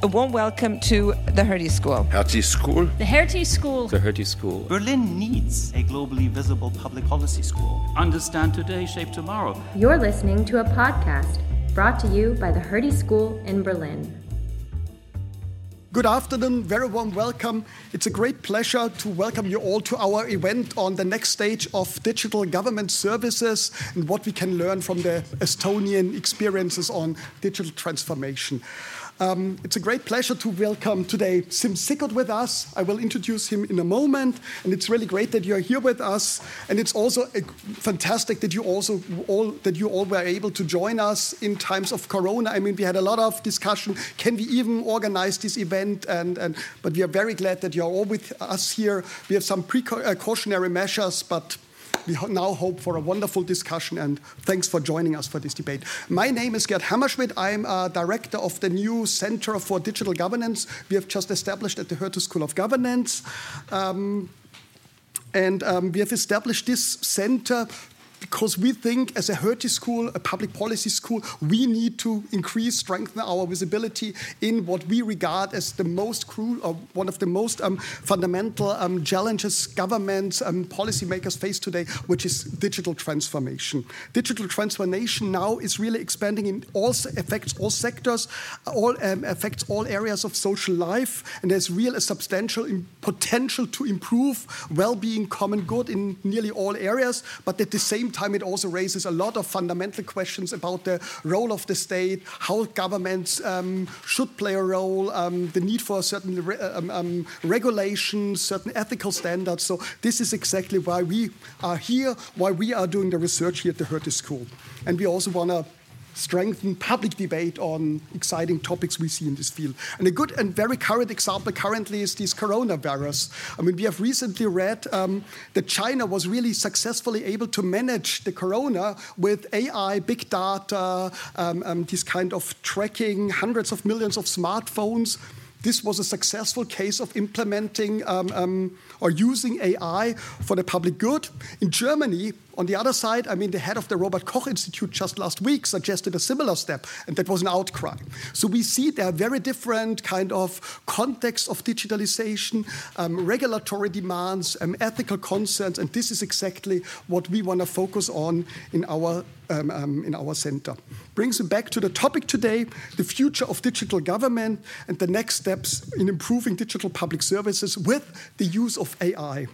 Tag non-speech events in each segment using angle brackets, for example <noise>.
A warm welcome to the Hertie School. Hertie School. The Hertie School. The Hertie School. Berlin needs a globally visible public policy school. Understand today, shape tomorrow. You're listening to a podcast brought to you by the Hertie School in Berlin. Good afternoon, very warm welcome. It's a great pleasure to welcome you all to our event on the next stage of digital government services and what we can learn from the Estonian experiences on digital transformation. Um, it's a great pleasure to welcome today Siim Sikkut with us. I will introduce him in a moment, and it's really great that you're here with us. And it's also fantastic that you also all that you all were able to join us in times of Corona. I mean, we had a lot of discussion. Can we even organize this event? And, and but we are very glad that you're all with us here. We have some precautionary measures, but we now hope for a wonderful discussion and thanks for joining us for this debate. My name is Gerd Hammerschmid. I'm a director of the new Center for Digital Governance we have just established at the Hertie School of Governance. Um, and um, we have established this center because we think as a Hertie school, a public policy school, we need to increase, strengthen our visibility in what we regard as the most crucial, or one of the most um, fundamental um, challenges governments and um, policymakers face today, which is digital transformation. Digital transformation now is really expanding in all affects all sectors, all um, affects all areas of social life, and there's real a substantial potential to improve well-being, common good in nearly all areas, but at the same same time, it also raises a lot of fundamental questions about the role of the state, how governments um, should play a role, um, the need for certain re um, um, regulations, certain ethical standards. So this is exactly why we are here, why we are doing the research here at the Hertie School. And we also want to strengthen public debate on exciting topics we see in this field. And a good and very current example currently is this coronavirus. I mean, we have recently read um, that China was really successfully able to manage the corona with AI, big data, um, um, this kind of tracking, hundreds of millions of smartphones. This was a successful case of implementing um, um, or using AI for the public good. In Germany, on the other side, I mean, the head of the Robert Koch Institute just last week suggested a similar step, and that was an outcry. So we see there are very different kind of contexts of digitalization, um, regulatory demands, um, ethical concerns, and this is exactly what we want to focus on in our um, um, in our center. Brings me back to the topic today the future of digital government and the next steps in improving digital public services with the use of AI.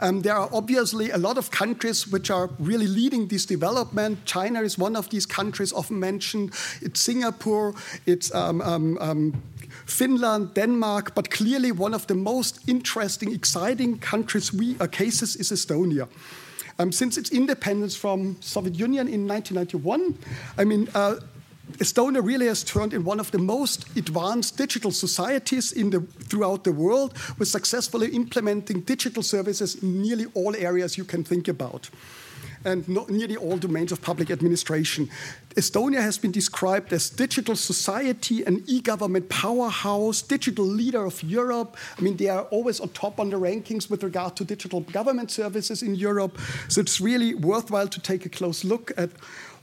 Um, there are obviously a lot of countries which are really leading this development. China is one of these countries often mentioned. It's Singapore, it's um, um, um, Finland, Denmark, but clearly one of the most interesting, exciting countries we uh, cases is Estonia. Um, since its independence from Soviet Union in 1991, I mean, uh, Estonia really has turned in one of the most advanced digital societies the, throughout the world, with successfully implementing digital services in nearly all areas you can think about and nearly all domains of public administration. Estonia has been described as digital society, an e-government powerhouse, digital leader of Europe. I mean, they are always on top on the rankings with regard to digital government services in Europe. So it's really worthwhile to take a close look at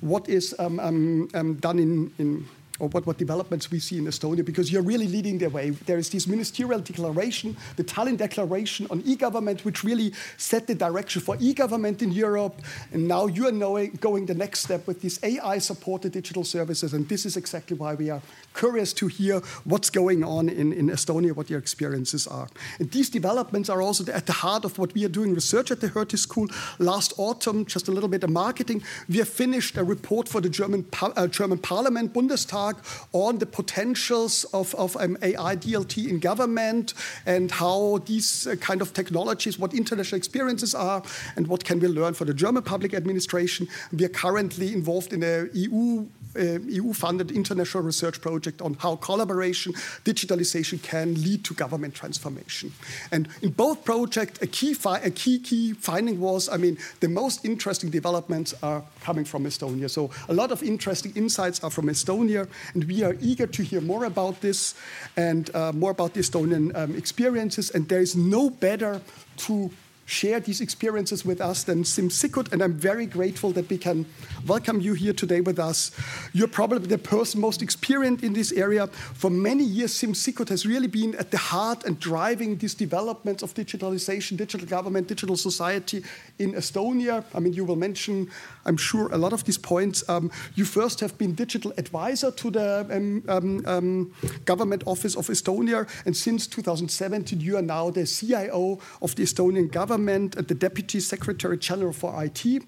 what is um, um, um, done in, in or what, what developments we see in Estonia, because you're really leading the way. There is this ministerial declaration, the Tallinn Declaration on e-government, which really set the direction for e-government in Europe. And now you are knowing, going the next step with these AI-supported digital services. And this is exactly why we are curious to hear what's going on in, in Estonia, what your experiences are. And these developments are also at the heart of what we are doing research at the Hertie School. Last autumn, just a little bit of marketing, we have finished a report for the German, uh, German Parliament, Bundestag, on the potentials of, of um, AI DLT in government and how these uh, kind of technologies, what international experiences are, and what can we learn for the German public administration. We are currently involved in a EU EU-funded international research project on how collaboration, digitalization can lead to government transformation. And in both projects, a key, a key key finding was, I mean, the most interesting developments are coming from Estonia. So a lot of interesting insights are from Estonia, and we are eager to hear more about this and uh, more about the Estonian um, experiences. And there is no better to share these experiences with us than Siim Sikkut, and I'm very grateful that we can welcome you here today with us. You're probably the person most experienced in this area. For many years, Siim Sikkut has really been at the heart and driving these developments of digitalization, digital government, digital society in Estonia. I mean, you will mention, I'm sure, a lot of these points. Um, you first have been digital advisor to the um, um, um government office of Estonia, and since 2017, you are now the CIO of the Estonian government and the Deputy Secretary General for IT.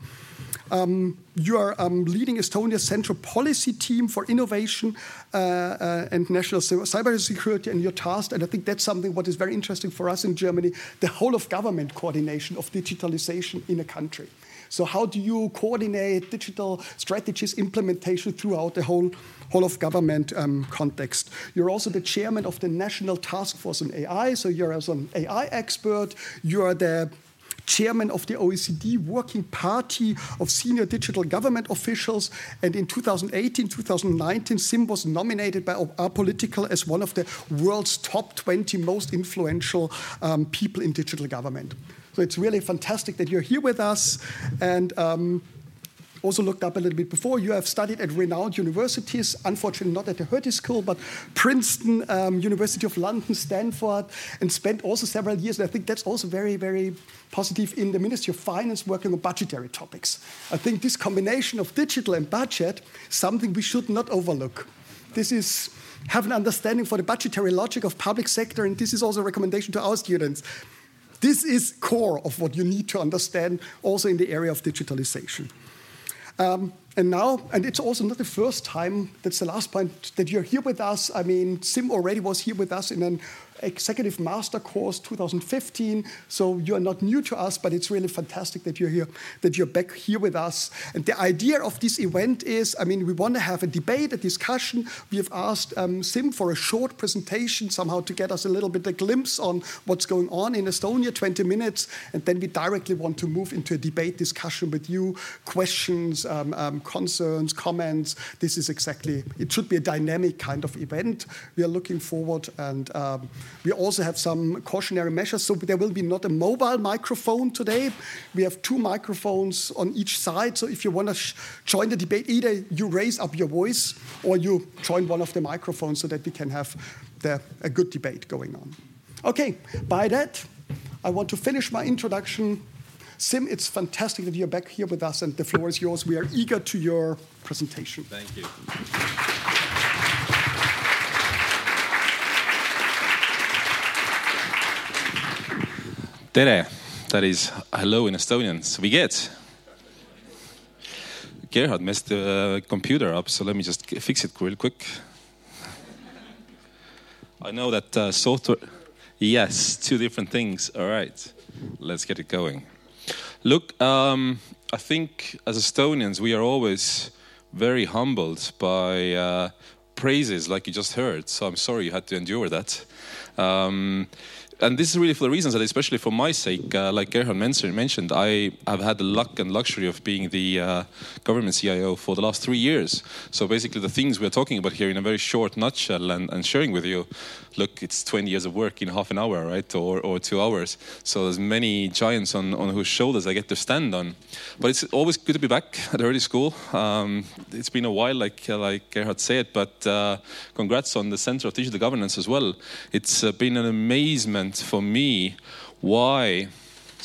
Um, you are um, leading Estonia's central policy team for innovation uh, uh, and national cybersecurity, and your task, and I think that's something what is very interesting for us in Germany, the whole of government coordination of digitalization in a country. So how do you coordinate digital strategies implementation throughout the whole whole of government um, context? You're also the chairman of the National Task Force on AI, so you're as an AI expert. You are the chairman of the OECD Working Party of Senior Digital Government Officials. And in 2018, 2019, Siim was nominated by apolitical as one of the world's top 20 most influential um, people in digital government. So it's really fantastic that you're here with us. And um, also looked up a little bit before. You have studied at renowned universities, unfortunately not at the Hertie School, but Princeton, um, University of London, Stanford, and spent also several years. And I think that's also very, very positive in the Ministry of Finance working on budgetary topics. I think this combination of digital and budget something we should not overlook. This is have an understanding for the budgetary logic of public sector, and this is also a recommendation to our students. This is core of what you need to understand also in the area of digitalization. Um, and now, and it's also not the first time, that's the last point, that you're here with us. I mean, Siim already was here with us in an Executive Master Course 2015. So you are not new to us, but it's really fantastic that you're here, that you're back here with us. And the idea of this event is, I mean, we want to have a debate, a discussion. We have asked um, Siim for a short presentation, somehow to get us a little bit a glimpse on what's going on in Estonia, 20 minutes, and then we directly want to move into a debate discussion with you, questions, um, um, concerns, comments. This is exactly, it should be a dynamic kind of event. We are looking forward and um, we also have some cautionary measures, so there will be not a mobile microphone today. We have two microphones on each side, so if you want to join the debate, either you raise up your voice or you join one of the microphones so that we can have the, a good debate going on. Okay, by that, I want to finish my introduction. Siim, it's fantastic that you're back here with us, and the floor is yours. We are eager to your presentation. Thank you. Tere, that is hello in Estonian. We get. Gerhard messed the computer up, so let me just fix it real quick. I know that uh, software. Yes, two different things. All right, let's get it going. Look, um, I think as Estonians, we are always very humbled by uh, praises like you just heard. So I'm sorry you had to endure that. Um, and this is really for the reasons that, especially for my sake, uh, like Gerhard Menser mentioned, I have had the luck and luxury of being the uh, government CIO for the last three years. So basically, the things we're talking about here in a very short nutshell and, and sharing with you, look, it's 20 years of work in half an hour, right, or, or two hours. So there's many giants on, on whose shoulders I get to stand on. But it's always good to be back at Hertie School. Um, it's been a while, like uh, like Gerhard said, but uh, congrats on the Center of Digital Governance as well. It's uh, been an amazement for me why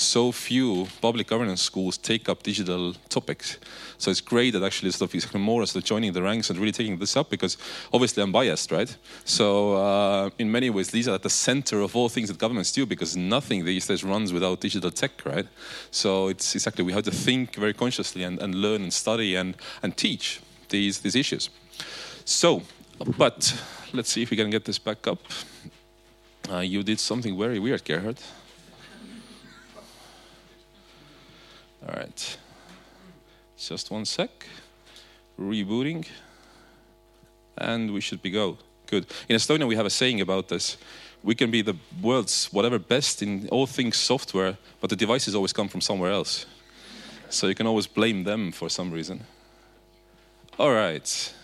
so few public governance schools take up digital topics. So it's great that actually sort of more sort of joining the ranks and really taking this up because obviously I'm biased, right? So uh, in many ways, these are at the center of all things that governments do because nothing these days runs without digital tech, right? So it's exactly we have to think very consciously and, and learn and study and, and teach these these issues. So, but let's see if we can get this back up. Uh, you did something very weird, Gerhard. All right. Just one sec. Rebooting. And we should be go. Good. In Estonia, we have a saying about this. We can be the world's whatever best in all things software, but the devices always come from somewhere else. So you can always blame them for some reason. All right.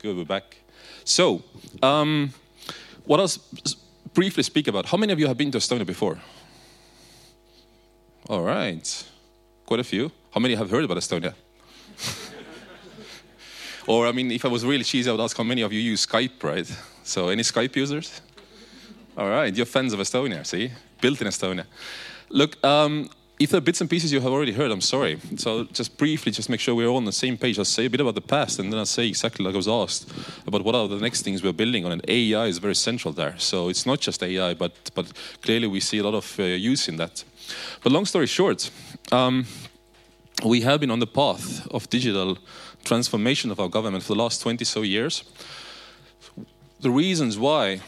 Good, we're back. So, um, what else? Briefly speak about how many of you have been to Estonia before? All right. Quite a few. How many have heard about Estonia? <laughs> or, I mean, if I was really cheesy, I would ask how many of you use Skype, right? So, any Skype users? All right, you're fans of Estonia, see? Built in Estonia. Look, um, if there are bits and pieces you have already heard, I'm sorry. So just briefly, just make sure we're all on the same page. I'll say a bit about the past, and then I'll say exactly like I was asked about what are the next things we're building on. And AI is very central there. So it's not just AI, but but clearly we see a lot of uh, use in that. But long story short, um, we have been on the path of digital transformation of our government for the last 20 so years. The reasons why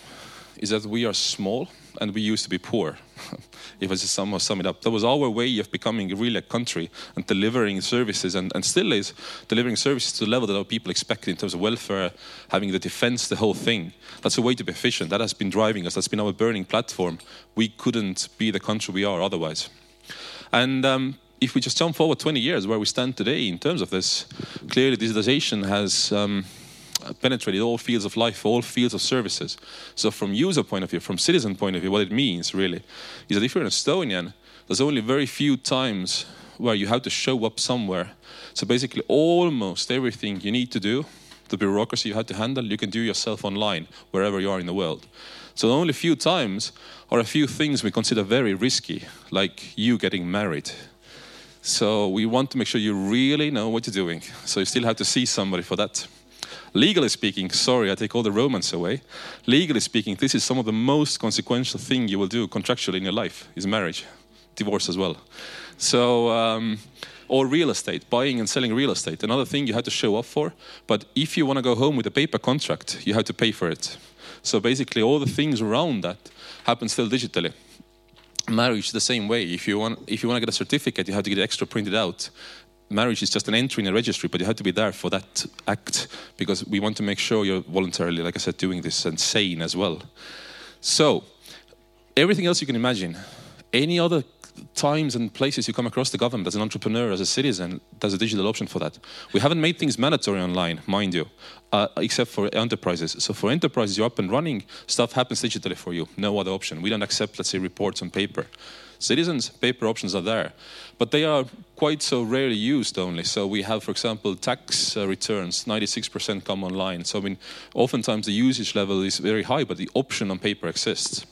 is that we are small and we used to be poor. <laughs> if I just somehow sum it up, that was our way of becoming really a country and delivering services, and, and still is delivering services to the level that our people expect in terms of welfare, having the defense, the whole thing. That's a way to be efficient. That has been driving us. That's been our burning platform. We couldn't be the country we are otherwise. And um, if we just jump forward 20 years where we stand today in terms of this, clearly digitalization has. Um, Uh, penetrated all fields of life, all fields of services. So from user point of view, from citizen point of view, what it means really is that if you're an Estonian, there's only very few times where you have to show up somewhere. So basically, almost everything you need to do, the bureaucracy you have to handle, you can do yourself online wherever you are in the world. So the only few times are a few things we consider very risky, like you getting married. So we want to make sure you really know what you're doing. So you still have to see somebody for that. Legally speaking, sorry, I take all the romance away. Legally speaking, this is some of the most consequential thing you will do contractually in your life is marriage, divorce as well. So, um, or real estate, buying and selling real estate. Another thing you have to show up for. But if you want to go home with a paper contract, you have to pay for it. So basically, all the things around that happen still digitally marriage the same way. If you want, if you want to get a certificate, you have to get extra printed out marriage is just an entry in a registry, but you have to be there for that act because we want to make sure you're voluntarily, like I said, doing this and sane as well. So, everything else you can imagine, any other times and places you come across the government as an entrepreneur, as a citizen, there's a digital option for that. We haven't made things mandatory online, mind you, uh, except for enterprises. So for enterprises, you're up and running, stuff happens digitally for you. No other option. We don't accept, let's say, reports on paper. Citizens, paper options are there, but they are quite so rarely used only. So we have, for example, tax uh, returns, 96% come online. So I mean, oftentimes the usage level is very high, but the option on paper exists.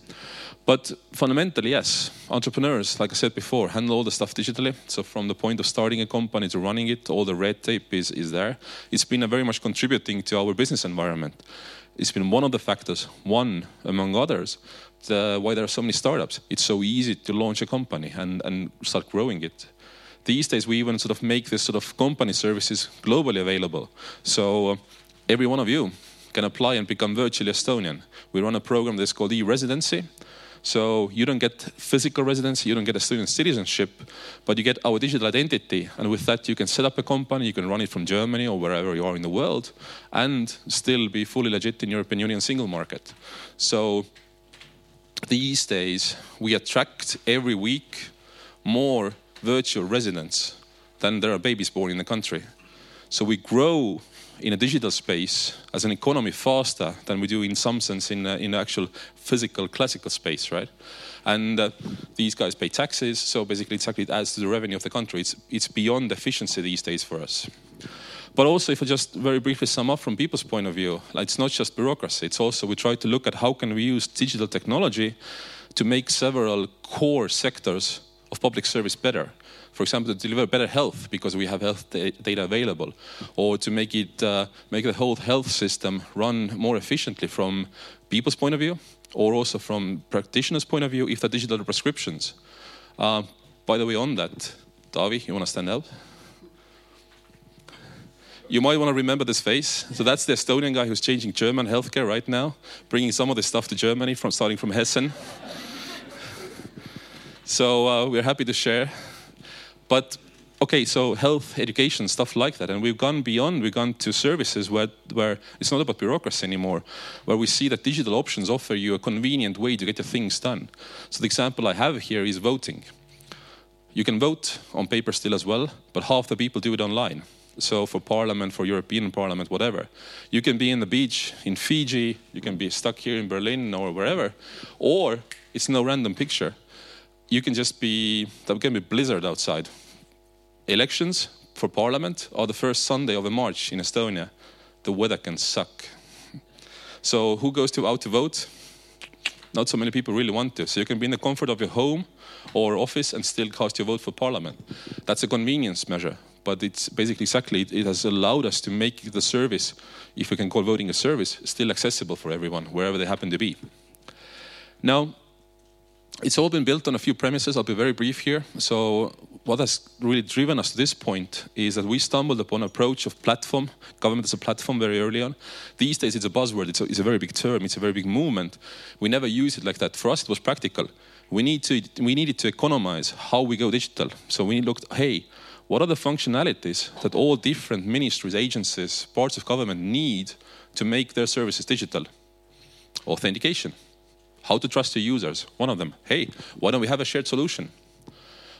But fundamentally, yes, entrepreneurs, like I said before, handle all the stuff digitally. So from the point of starting a company to running it, all the red tape is, is there. It's been very much contributing to our business environment. It's been one of the factors, one among others, uh, why there are so many startups. It's so easy to launch a company and, and start growing it. These days, we even sort of make this sort of company services globally available. So uh, every one of you can apply and become virtually Estonian. We run a program that's called e-residency. So you don't get physical residency, you don't get a student citizenship, but you get our digital identity. And with that, you can set up a company, you can run it from Germany or wherever you are in the world, and still be fully legit in European Union single market. So these days we attract every week more virtual residents than there are babies born in the country. So we grow in a digital space as an economy faster than we do in some sense in, uh, in actual physical classical space, right? And uh, these guys pay taxes, so basically exactly it adds to the revenue of the country. It's, it's beyond efficiency these days for us. But also, if I just very briefly sum up from people's point of view, like it's not just bureaucracy. It's also we try to look at how can we use digital technology to make several core sectors of public service better. For example, to deliver better health because we have health data available, or to make it uh, make the whole health system run more efficiently from people's point of view, or also from practitioners' point of view, if the digital prescriptions. Uh, by the way, on that, Taavi, you want to stand up? You might want to remember this face. So that's the Estonian guy who's changing German healthcare right now, bringing some of this stuff to Germany from starting from Hessen. So uh, we're happy to share. But okay, so health, education, stuff like that. And we've gone beyond, we've gone to services where, where it's not about bureaucracy anymore, where we see that digital options offer you a convenient way to get your things done. So the example I have here is voting. You can vote on paper still as well, but half the people do it online so for parliament, for European parliament, whatever. You can be in the beach in Fiji, you can be stuck here in Berlin or wherever, or it's no random picture. You can just be, there can be blizzard outside. Elections for parliament are the first Sunday of March in Estonia. The weather can suck. So who goes to out to vote? Not so many people really want to. So you can be in the comfort of your home or office and still cast your vote for parliament. That's a convenience measure, but it's basically exactly it has allowed us to make the service, if we can call voting a service, still accessible for everyone wherever they happen to be. Now, it's all been built on a few premises. I'll be very brief here. So, what has really driven us to this point is that we stumbled upon an approach of platform, government as a platform very early on. These days, it's a buzzword, it's a, it's a very big term, it's a very big movement. We never use it like that. For us, it was practical. We, need to, we needed to economize how we go digital. So, we looked, hey, what are the functionalities that all different ministries, agencies, parts of government need to make their services digital? Authentication how to trust your users. One of them, hey, why don't we have a shared solution?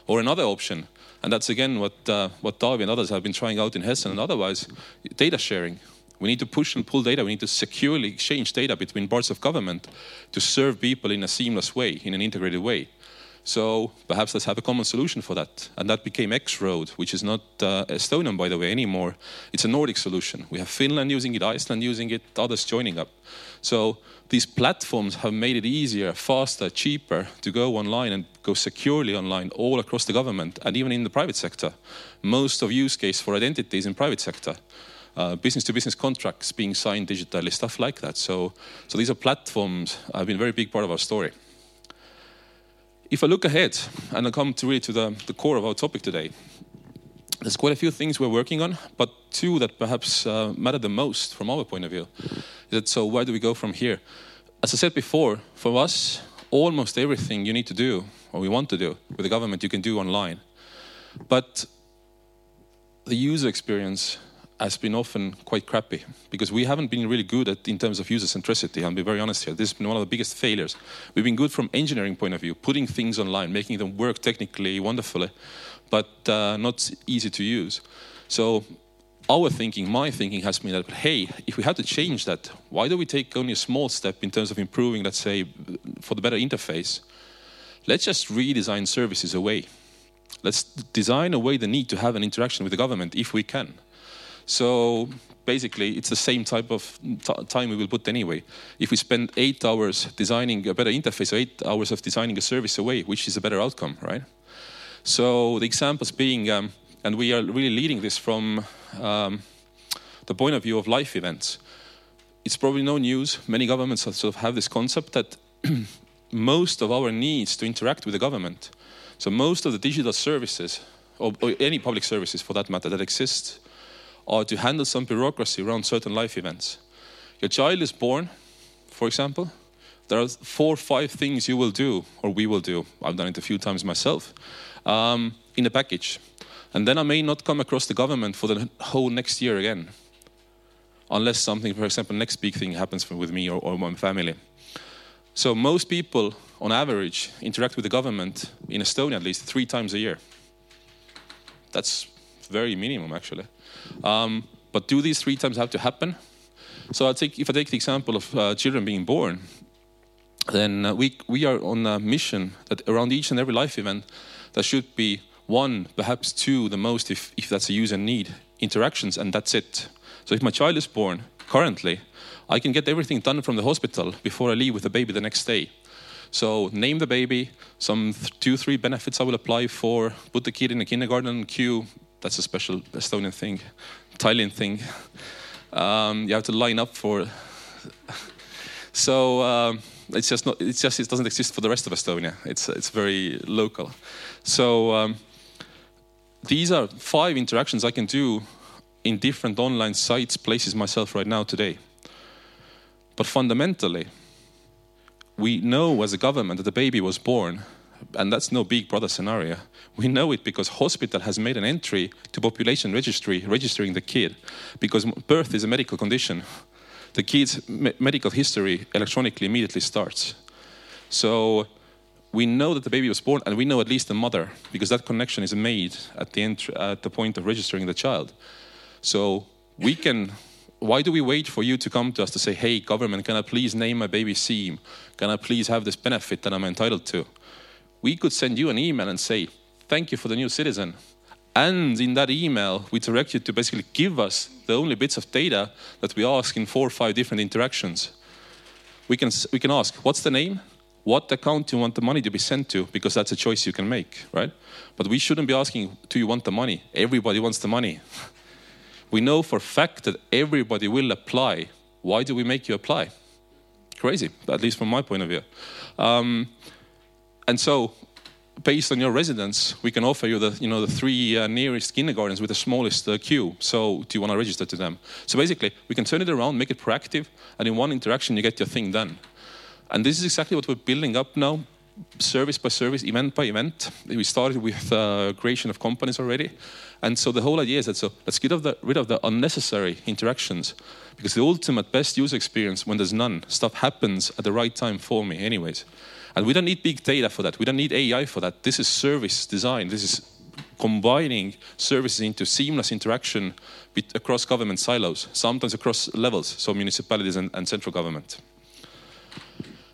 Or another option, and that's again what, uh, what Taavi and others have been trying out in Hessen and otherwise, data sharing. We need to push and pull data. We need to securely exchange data between parts of government to serve people in a seamless way, in an integrated way. So perhaps let's have a common solution for that. And that became X-Road, which is not uh, Estonian, by the way, anymore. It's a Nordic solution. We have Finland using it, Iceland using it, others joining up. So these platforms have made it easier, faster, cheaper to go online and go securely online all across the government and even in the private sector. Most of use case for identities in private sector. Uh, business-to-business contracts being signed digitally, stuff like that. So, so these are platforms have been a very big part of our story. If I look ahead and I come to really to the, the core of our topic today, there's quite a few things we're working on, but two that perhaps uh, matter the most from our point of view. That so where do we go from here? As I said before, for us, almost everything you need to do or we want to do with the government you can do online. But the user experience has been often quite crappy because we haven't been really good at in terms of user centricity. I'll be very honest here. This has been one of the biggest failures. We've been good from engineering point of view, putting things online, making them work technically wonderfully, but uh, not easy to use. So our thinking, my thinking has been that, hey, if we have to change that, why do we take only a small step in terms of improving, let's say, for the better interface? Let's just redesign services away. Let's design away the need to have an interaction with the government if we can. So basically, it's the same type of time we will put anyway. If we spend eight hours designing a better interface, or eight hours of designing a service away, which is a better outcome, right? So the examples being, um, and we are really leading this from um, the point of view of life events. It's probably no news. Many governments sort of have this concept that <clears throat> most of our needs to interact with the government, so most of the digital services, or, or any public services for that matter, that exist, are to handle some bureaucracy around certain life events. Your child is born, for example. There are four or five things you will do, or we will do. I've done it a few times myself um, in a package. And then I may not come across the government for the whole next year again, unless something, for example, next big thing happens with me or, or my family. So most people, on average, interact with the government in Estonia at least three times a year. That's very minimum, actually. Um, but do these three times have to happen? So I take, if I take the example of uh, children being born, then uh, we, we are on a mission that around each and every life event, there should be one, perhaps two, the most, if, if that's a user need, interactions, and that's it. So if my child is born currently, I can get everything done from the hospital before I leave with the baby the next day. So name the baby, some two, three benefits I will apply for, put the kid in a kindergarten queue. That's a special Estonian thing, Tallinn thing. <laughs> Um, you have to line up for. <laughs> so. Um, it's just not. It's just it doesn't exist for the rest of Estonia. It's it's very local. So um, these are five interactions I can do in different online sites, places myself right now today. But fundamentally, we know as a government that the baby was born, and that's no big brother scenario. We know it because hospital has made an entry to population registry registering the kid, because birth is a medical condition the kid's me medical history electronically immediately starts. So we know that the baby was born, and we know at least the mother because that connection is made at the at the point of registering the child. So we can. Why do we wait for you to come to us to say, "Hey, government, can I please name my baby Siim? Can I please have this benefit that I'm entitled to?" we could send you an email and say, thank you for the new citizen. And in that email, we direct you to basically give us the only bits of data that we ask in four or five different interactions. We can, we can ask, what's the name? What account do you want the money to be sent to? Because that's a choice you can make, right? But we shouldn't be asking, do you want the money? Everybody wants the money. <laughs> we know for fact that everybody will apply. Why do we make you apply? Crazy, at least from my point of view. Um, and so based on your residence, we can offer you the, you know, the three uh, nearest kindergartens with the smallest uh, queue. So do you want to register to them? So basically, we can turn it around, make it proactive, and in one interaction, you get your thing done. And this is exactly what we're building up now, service by service, event by event. We started with uh, creation of companies already. And so the whole idea is that so let's get the, rid of the unnecessary interactions because the ultimate best user experience when there's none, stuff happens at the right time for me anyways. And we don't need big data for that. We don't need AI for that. This is service design. This is combining services into seamless interaction across government silos, sometimes across levels, so municipalities and, and central government.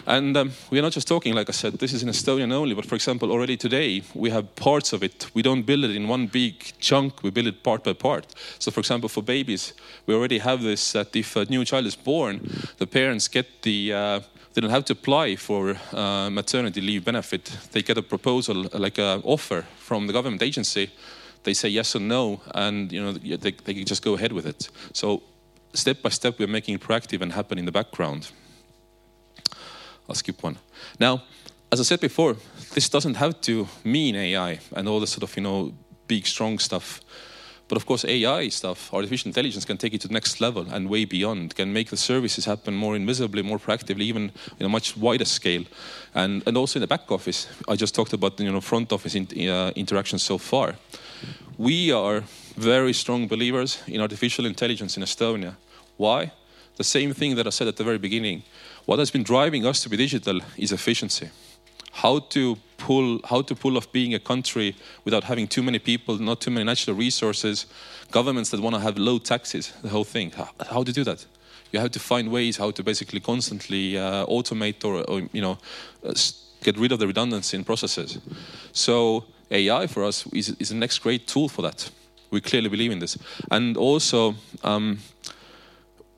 And um, we are not just talking, like I said, this is in Estonian only, but for example, already today, we have parts of it. We don't build it in one big chunk, we build it part by part. So, for example, for babies, we already have this that if a new child is born, the parents get the uh, they don't have to apply for uh, maternity leave benefit. They get a proposal, like an offer from the government agency. They say yes or no, and you know they, they can just go ahead with it. So step by step, we're making it proactive and happen in the background. I'll skip one. Now, as I said before, this doesn't have to mean AI and all the sort of you know big strong stuff. But of course, AI stuff, artificial intelligence can take it to the next level and way beyond, can make the services happen more invisibly, more proactively, even in a much wider scale. And, and also in the back office, I just talked about you know, front office in, uh, interactions so far. We are very strong believers in artificial intelligence in Estonia. Why? The same thing that I said at the very beginning. What has been driving us to be digital is efficiency how to pull how to pull off being a country without having too many people, not too many natural resources, governments that want to have low taxes, the whole thing. How, how to do that? You have to find ways how to basically constantly uh, automate or, or, you know uh, get rid of the redundancy in processes. So AI for us is, is the next great tool for that. We clearly believe in this, and also. Um,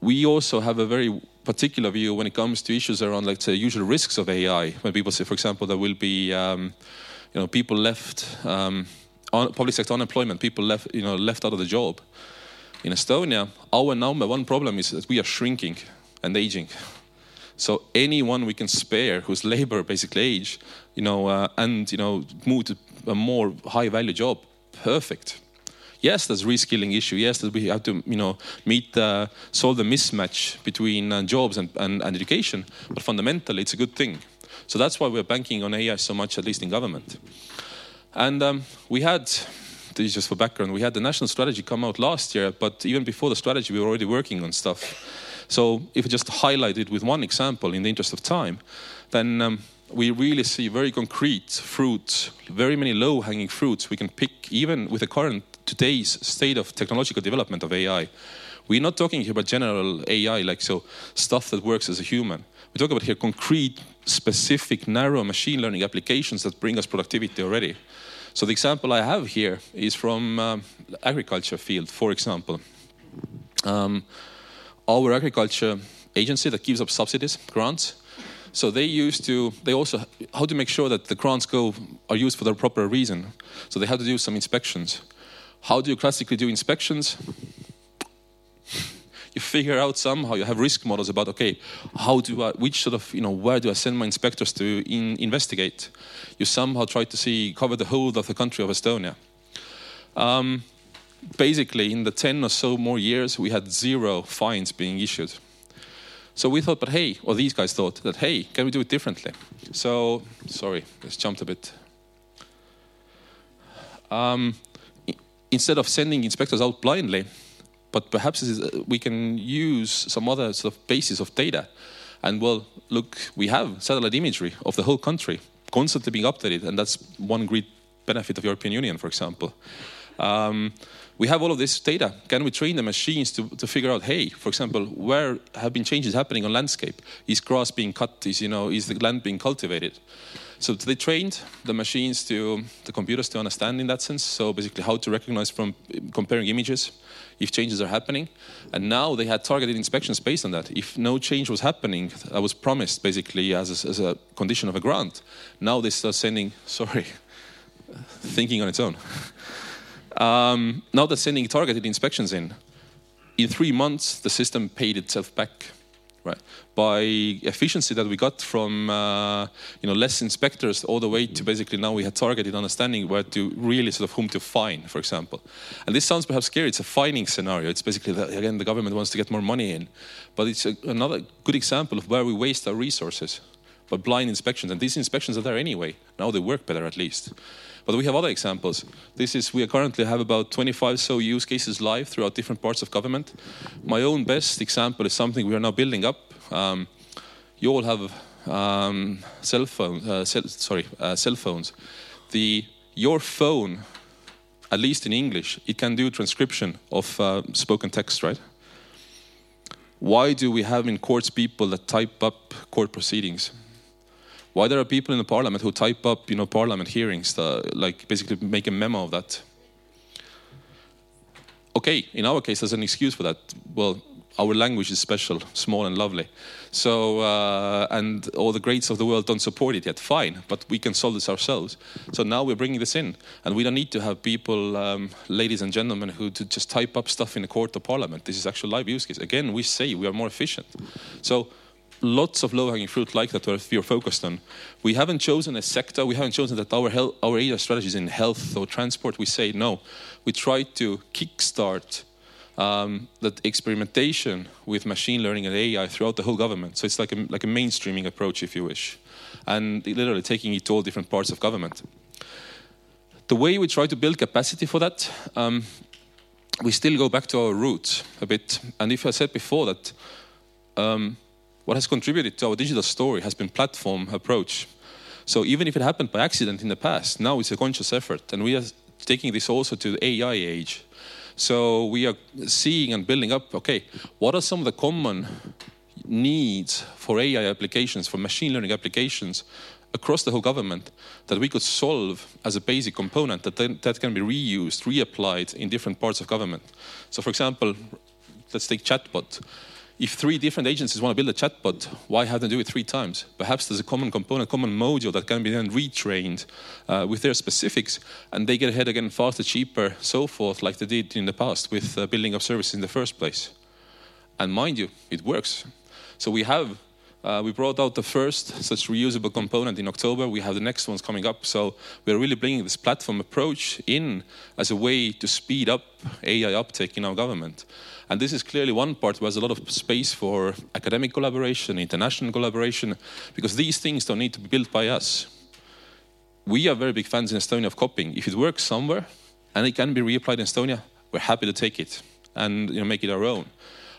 we also have a very particular view when it comes to issues around, let's say, usual risks of AI. When people say, for example, there will be, um, you know, people left, um, public sector unemployment, people left, you know, left out of the job. In Estonia, our number one problem is that we are shrinking and aging. So anyone we can spare whose <laughs> labor basically age, you know, uh, and you know, move to a more high value job, perfect yes, there's reskilling issue. Yes, that we have to you know meet uh, solve the mismatch between uh, jobs and, and, and, education. But fundamentally, it's a good thing. So that's why we're banking on AI so much, at least in government. And um, we had. This is just for background. We had the national strategy come out last year, but even before the strategy, we were already working on stuff. So, if we just highlight it with one example in the interest of time, then um, we really see very concrete fruits, very many low hanging fruits we can pick even with the current today's state of technological development of AI. We're not talking here about general AI, like so stuff that works as a human. We talk about here concrete, specific, narrow machine learning applications that bring us productivity already. So the example I have here is from um, agriculture field, for example. Um, our agriculture agency that gives up subsidies, grants, so they used to, they also, how to make sure that the grants go, are used for the proper reason. So they had to do some inspections. How do you classically do inspections? you figure out somehow, you have risk models about, okay, how do I, which sort of, you know, where do I send my inspectors to in, investigate? You somehow try to see, cover the whole of the country of Estonia. Um, basically, in the 10 or so more years, we had zero fines being issued. So we thought, but hey, or these guys thought that, hey, can we do it differently? So, sorry, let's jumped a bit. Um, instead of sending inspectors out blindly, but perhaps we can use some other sort of basis of data. And well, look, we have satellite imagery of the whole country constantly being updated, and that's one great benefit of European Union, for example. Um, we have all of this data. Can we train the machines to, to figure out, hey, for example, where have been changes happening on landscape? Is grass being cut? Is, you know, is the land being cultivated? So they trained the machines to, the computers to understand in that sense. So basically how to recognize from comparing images if changes are happening. And now they had targeted inspections based on that. If no change was happening, that was promised basically as a, as a condition of a grant. Now they start sending, <laughs> sorry, thinking on its own. Um, now they're sending targeted inspections in. In three months, the system paid itself back, right? By efficiency that we got from uh, you know less inspectors all the way to basically now we had targeted understanding where to really sort of whom to fine, for example. And this sounds perhaps scary. It's a fining scenario. It's basically that, again the government wants to get more money in, but it's a, another good example of where we waste our resources by blind inspections. And these inspections are there anyway. Now they work better at least. But we have other examples. This is we currently have about 25 so use cases live throughout different parts of government. My own best example is something we are now building up. Um, you all have um, cell phones. Uh, cell, sorry, uh, cell phones. The your phone, at least in English, it can do transcription of uh, spoken text, right? Why do we have in courts people that type up court proceedings? Why there are people in the parliament who type up, you know, parliament hearings, that, like basically make a memo of that? Okay, in our case, there's an excuse for that. Well, our language is special, small and lovely. So, uh, and all the greats of the world don't support it yet. Fine, but we can solve this ourselves. So now we're bringing this in, and we don't need to have people, um, ladies and gentlemen, who to just type up stuff in the court or parliament. This is actual live use case. Again, we say we are more efficient. So lots of low-hanging fruit like that we are focused on. We haven't chosen a sector. We haven't chosen that our health, our area strategy is in health or transport. We say no. We try to kickstart um, that experimentation with machine learning and AI throughout the whole government. So it's like a, like a mainstreaming approach, if you wish, and literally taking it to all different parts of government. The way we try to build capacity for that, um, we still go back to our roots a bit. And if I said before that um, what has contributed to our digital story has been platform approach. So even if it happened by accident in the past, now it's a conscious effort, and we are taking this also to the AI age. So we are seeing and building up. Okay, what are some of the common needs for AI applications, for machine learning applications across the whole government that we could solve as a basic component that then, that can be reused, reapplied in different parts of government. So, for example, let's take chatbot if three different agencies want to build a chatbot, why have them do it three times? Perhaps there's a common component, common module that can be then retrained uh, with their specifics, and they get ahead again faster, cheaper, so forth, like they did in the past with uh, building up services in the first place. And mind you, it works. So we have uh, we brought out the first such reusable component in October. We have the next ones coming up. So we're really bringing this platform approach in as a way to speed up AI uptake in our government. And this is clearly one part where there's a lot of space for academic collaboration, international collaboration, because these things don't need to be built by us. We are very big fans in Estonia of copying. If it works somewhere and it can be reapplied in Estonia, we're happy to take it and you know, make it our own.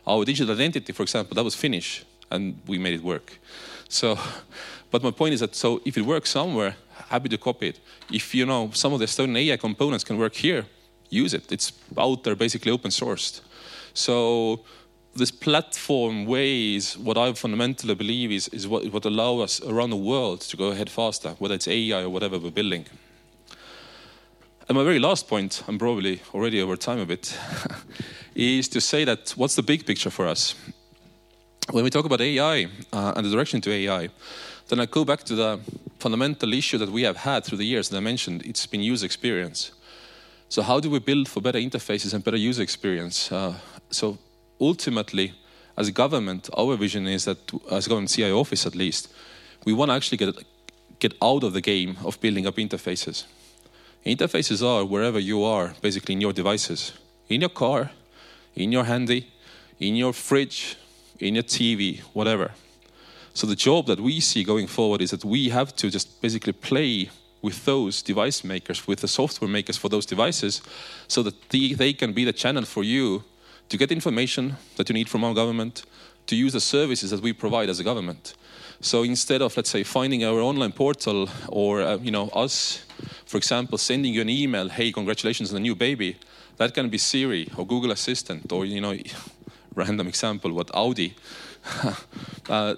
Our digital identity, for example, that was Finnish, and we made it work. So, but my point is that so if it works somewhere, happy to copy it. If you know some of the Estonian AI components can work here, use it. It's out there, basically open sourced. So this platform way is what I fundamentally believe is, is what, what allow us around the world to go ahead faster, whether it's AI or whatever we're building. And my very last point, I'm probably already over time a bit, <laughs> is to say that what's the big picture for us? When we talk about AI uh, and the direction to AI, then I go back to the fundamental issue that we have had through the years that I mentioned. It's been user experience. So how do we build for better interfaces and better user experience? Uh, so ultimately, as a government, our vision is that, as a government CIO office at least, we want to actually get, get out of the game of building up interfaces. Interfaces are wherever you are, basically in your devices, in your car, in your handy, in your fridge, in your TV, whatever. So the job that we see going forward is that we have to just basically play with those device makers, with the software makers for those devices, so that they, they can be the channel for you to get information that you need from our government, to use the services that we provide as a government. So instead of, let's say, finding our online portal or, uh, you know, us, for example, sending you an email, hey, congratulations on a new baby, That can be Siri or Google Assistant or, you know, random example, what Audi, <laughs> uh,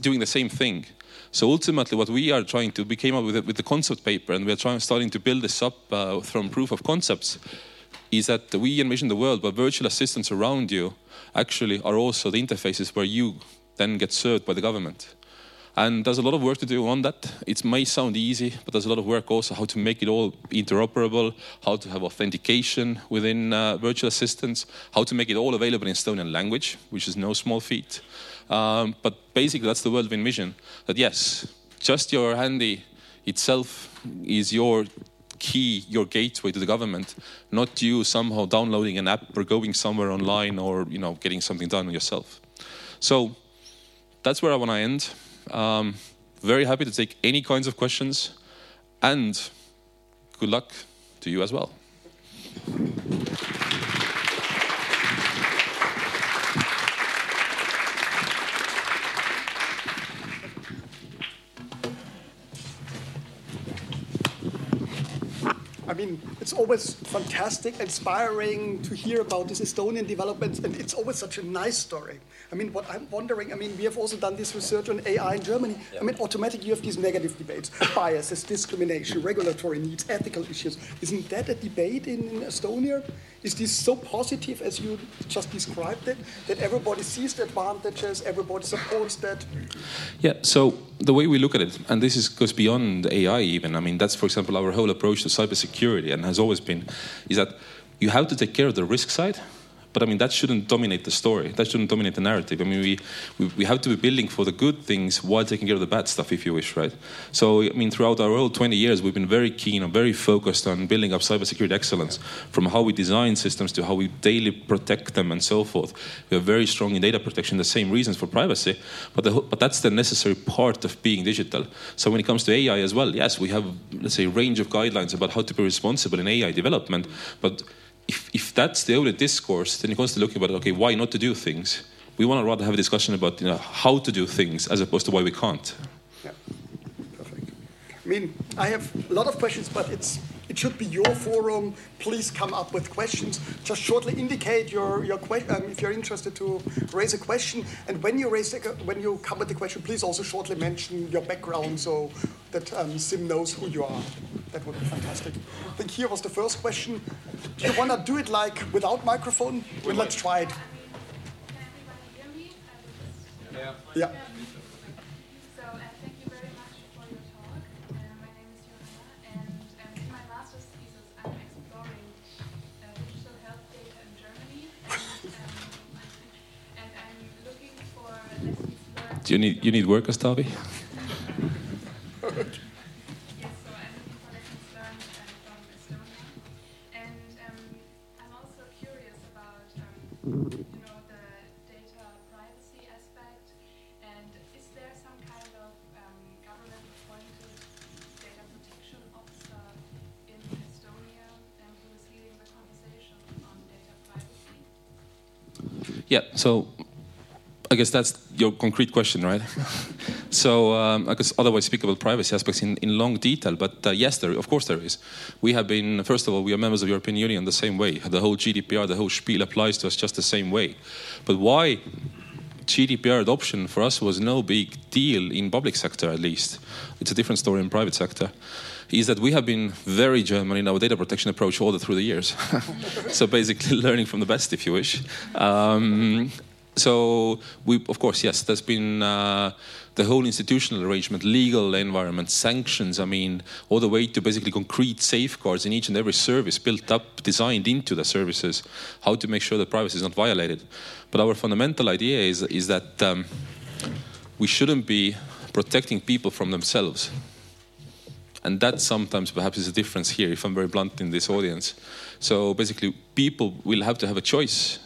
doing the same thing. So ultimately, what we are trying to, we came up with, it, with the concept paper, and we are trying, starting to build this up uh, from proof of concepts, is that we envision the world where virtual assistants around you actually are also the interfaces where you then get served by the government. And there's a lot of work to do on that. It may sound easy, but there's a lot of work also how to make it all interoperable, how to have authentication within uh, virtual assistants, how to make it all available in Estonian language, which is no small feat. Um, but basically, that's the world we envision. That yes, just your handy itself is your key, your gateway to the government, not you somehow downloading an app or going somewhere online or you know getting something done yourself. So that's where I want to end. Um, very happy to take any kinds of questions, and good luck to you as well. Always fantastic, inspiring to hear about these Estonian developments, and it's always such a nice story. I mean, what I'm wondering, I mean, we have also done this research on AI in Germany. I mean, automatically you have these negative debates, biases, discrimination, regulatory needs, ethical issues. Isn't that a debate in, in Estonia? Is this so positive as you just described it, that everybody sees the advantages, everybody supports that? Yeah, so the way we look at it, and this is, goes beyond AI even, I mean, that's, for example, our whole approach to cybersecurity and has always been, is that you have to take care of the risk side but I mean, that shouldn't dominate the story. That shouldn't dominate the narrative. I mean, we, we, we, have to be building for the good things while taking care of the bad stuff, if you wish, right? So, I mean, throughout our whole 20 years, we've been very keen and very focused on building up cybersecurity excellence from how we design systems to how we daily protect them and so forth. We are very strong in data protection, the same reasons for privacy, but, the, but that's the necessary part of being digital. So, when it comes to AI as well, yes, we have, let's say, a range of guidelines about how to be responsible in AI development, but if, if that's the only discourse, then you're constantly looking about, okay, why not to do things? We want to rather have a discussion about you know, how to do things as opposed to why we can't. Yeah, perfect. I mean, I have a lot of questions, but it's it should be your forum. Please come up with questions. Just shortly indicate your, your um, if you're interested to raise a question. And when you raise the, when you come with the question, please also shortly mention your background so that um, Siim knows who you are. That would be fantastic. I think here was the first question. Do you want to do it like without microphone? Well, let's try it. Yeah. Yeah. Do you need you need work, Astavi? Yeah, so I guess that's your concrete question, right? <laughs> so um, I guess otherwise speak about privacy aspects in, in long detail, but uh, yes, there, of course there is. We have been, first of all, we are members of the European Union the same way. The whole GDPR, the whole spiel applies to us just the same way. But why GDPR adoption for us was no big deal in public sector, at least. It's a different story in private sector is that we have been very German in our data protection approach all the, through the years. <laughs> so basically, <laughs> learning from the best, if you wish. Um, so we, of course, yes, there's been uh, the whole institutional arrangement, legal environment, sanctions. I mean, all the way to basically concrete safeguards in each and every service built up, designed into the services, how to make sure that privacy is not violated. But our fundamental idea is is that um, we shouldn't be protecting people from themselves. And that sometimes perhaps is a difference here, if I'm very blunt in this audience. So basically, people will have to have a choice,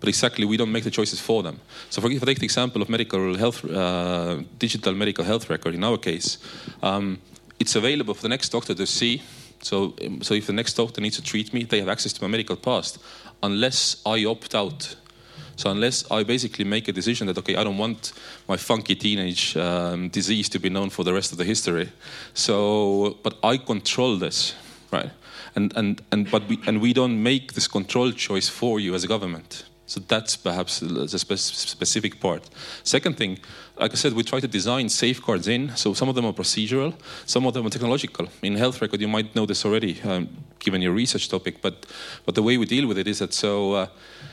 but exactly we don't make the choices for them. So for, if I take the example of medical health, uh, digital medical health record, in our case, um, it's available for the next doctor to see. So, um, so if the next doctor needs to treat me, they have access to my medical past, unless I opt out so unless I basically make a decision that okay, I don't want my funky teenage um, disease to be known for the rest of the history. So, but I control this. right? And and and but we and we don't make this control choice for you as a government. So that's perhaps the spe- specific part. Second thing, like I said, we try to design safeguards in. So some of them are procedural, some of them are technological. In health record, you might know this already, um, given your research topic. But but the way we deal with it is that so. Uh,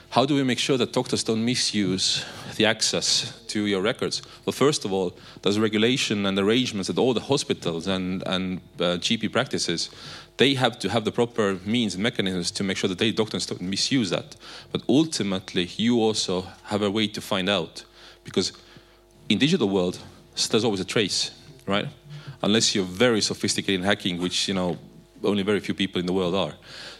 how do we make sure that doctors don't misuse the access to your records? Well, first of all, there's regulation and arrangements at all the hospitals and, and uh, GP practices, they have to have the proper means and mechanisms to make sure that they doctors don't misuse that. But ultimately, you also have a way to find out, because in digital world, there's always a trace, right? Unless you're very sophisticated in hacking, which you know only very few people in the world are.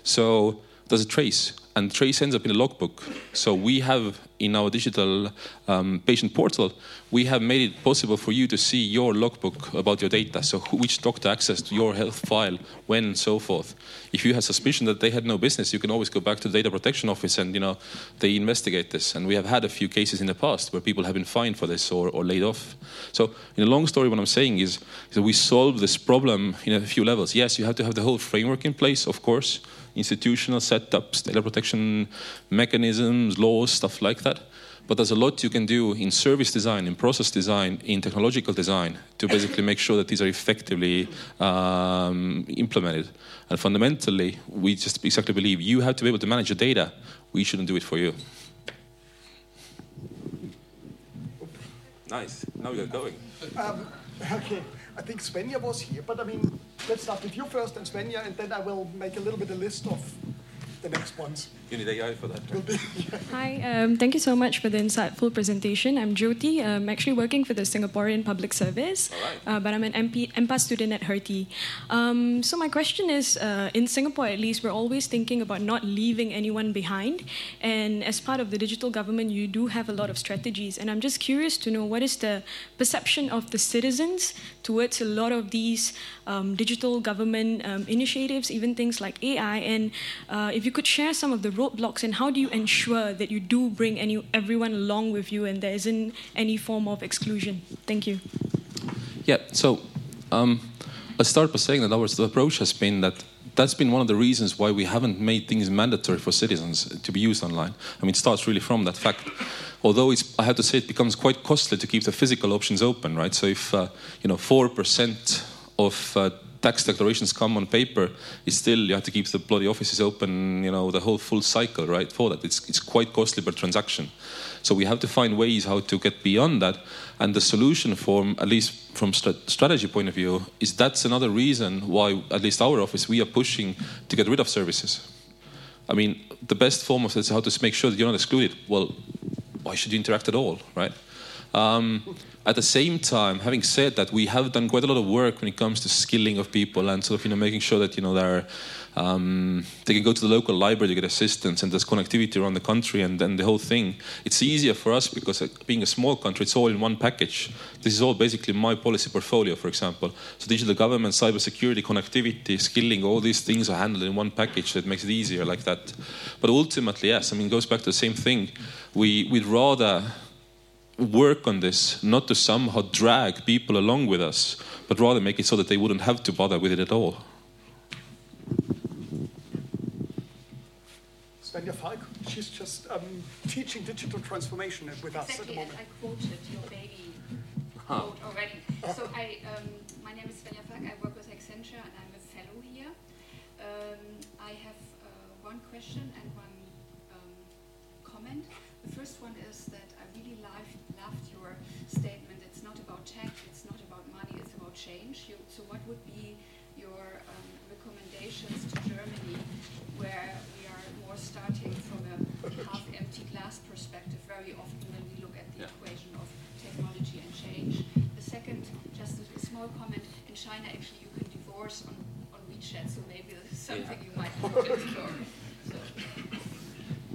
So there's a trace and trace ends up in a logbook. So we have in our digital um, patient portal, we have made it possible for you to see your logbook about your data. So who, which doctor accessed your health file, when, and so forth. If you have suspicion that they had no business, you can always go back to the data protection office and you know they investigate this. And we have had a few cases in the past where people have been fined for this or, or laid off. So in a long story, what I'm saying is, is that we solve this problem in a few levels. Yes, you have to have the whole framework in place, of course institutional setups, data protection mechanisms, laws, stuff like that. But there's a lot you can do in service design, in process design, in technological design to basically make sure that these are effectively um, implemented. And fundamentally, we just exactly believe you have to be able to manage your data. We shouldn't do it for you. Nice. Now we are going. Um, okay. I think Svenja was here, but I mean, let's start with you first and Svenja, and then I will make a little bit of list of the next ones. You need AI for that. Hi, um, thank you so much for the insightful presentation. I'm Jyoti. I'm actually working for the Singaporean Public Service, uh, but I'm an MP, MPA student at Hertie. Um, so my question is, uh, in Singapore at least, we're always thinking about not leaving anyone behind. And as part of the digital government, you do have a lot of strategies. And I'm just curious to know what is the perception of the citizens towards a lot of these um, digital government um, initiatives, even things like AI. And uh, if you could share some of the roadblocks and how do you ensure that you do bring any, everyone along with you and there isn't any form of exclusion? Thank you. Yeah, so um, let's start by saying that our approach has been that that's been one of the reasons why we haven't made things mandatory for citizens to be used online. I mean, it starts really from that fact. Although I have to say, it becomes quite costly to keep the physical options open, right? So if uh, you know four percent of uh, tax declarations come on paper, it's still you have to keep the bloody offices open, you know, the whole full cycle, right? For that, it's it's quite costly per transaction. So we have to find ways how to get beyond that. And the solution, from at least from st- strategy point of view, is that's another reason why, at least our office, we are pushing to get rid of services. I mean, the best form of this is how to make sure that you're not excluded. Well, why should you interact at all, right? Um, at the same time, having said that, we have done quite a lot of work when it comes to skilling of people and sort of you know making sure that you know they're um, they can go to the local library to get assistance and there's connectivity around the country and then the whole thing. It's easier for us because uh, being a small country, it's all in one package. This is all basically my policy portfolio, for example. So digital government, cybersecurity, connectivity, skilling, all these things are handled in one package that makes it easier like that. But ultimately, yes, I mean, it goes back to the same thing. We, we'd rather work on this, not to somehow drag people along with us, but rather make it so that they wouldn't have to bother with it at all. Svenja Falk, she's just um, teaching digital transformation with us exactly, at the moment. I quoted your baby quote already. So I, um, my name is Svenja Falk, I work with Accenture and I'm a fellow here. Um, I have uh, one question and one um, comment. The first one is that I really loved, loved your statement. It's not about tech, it's not about money, it's about change. You, so what would be your um, recommendations to Germany where we are more starting from a half-empty glass perspective very often when we look at the equation of technology and change. The second, just a, small comment, in China actually you can divorce on, on WeChat, so maybe this <laughs> is something you might want to explore.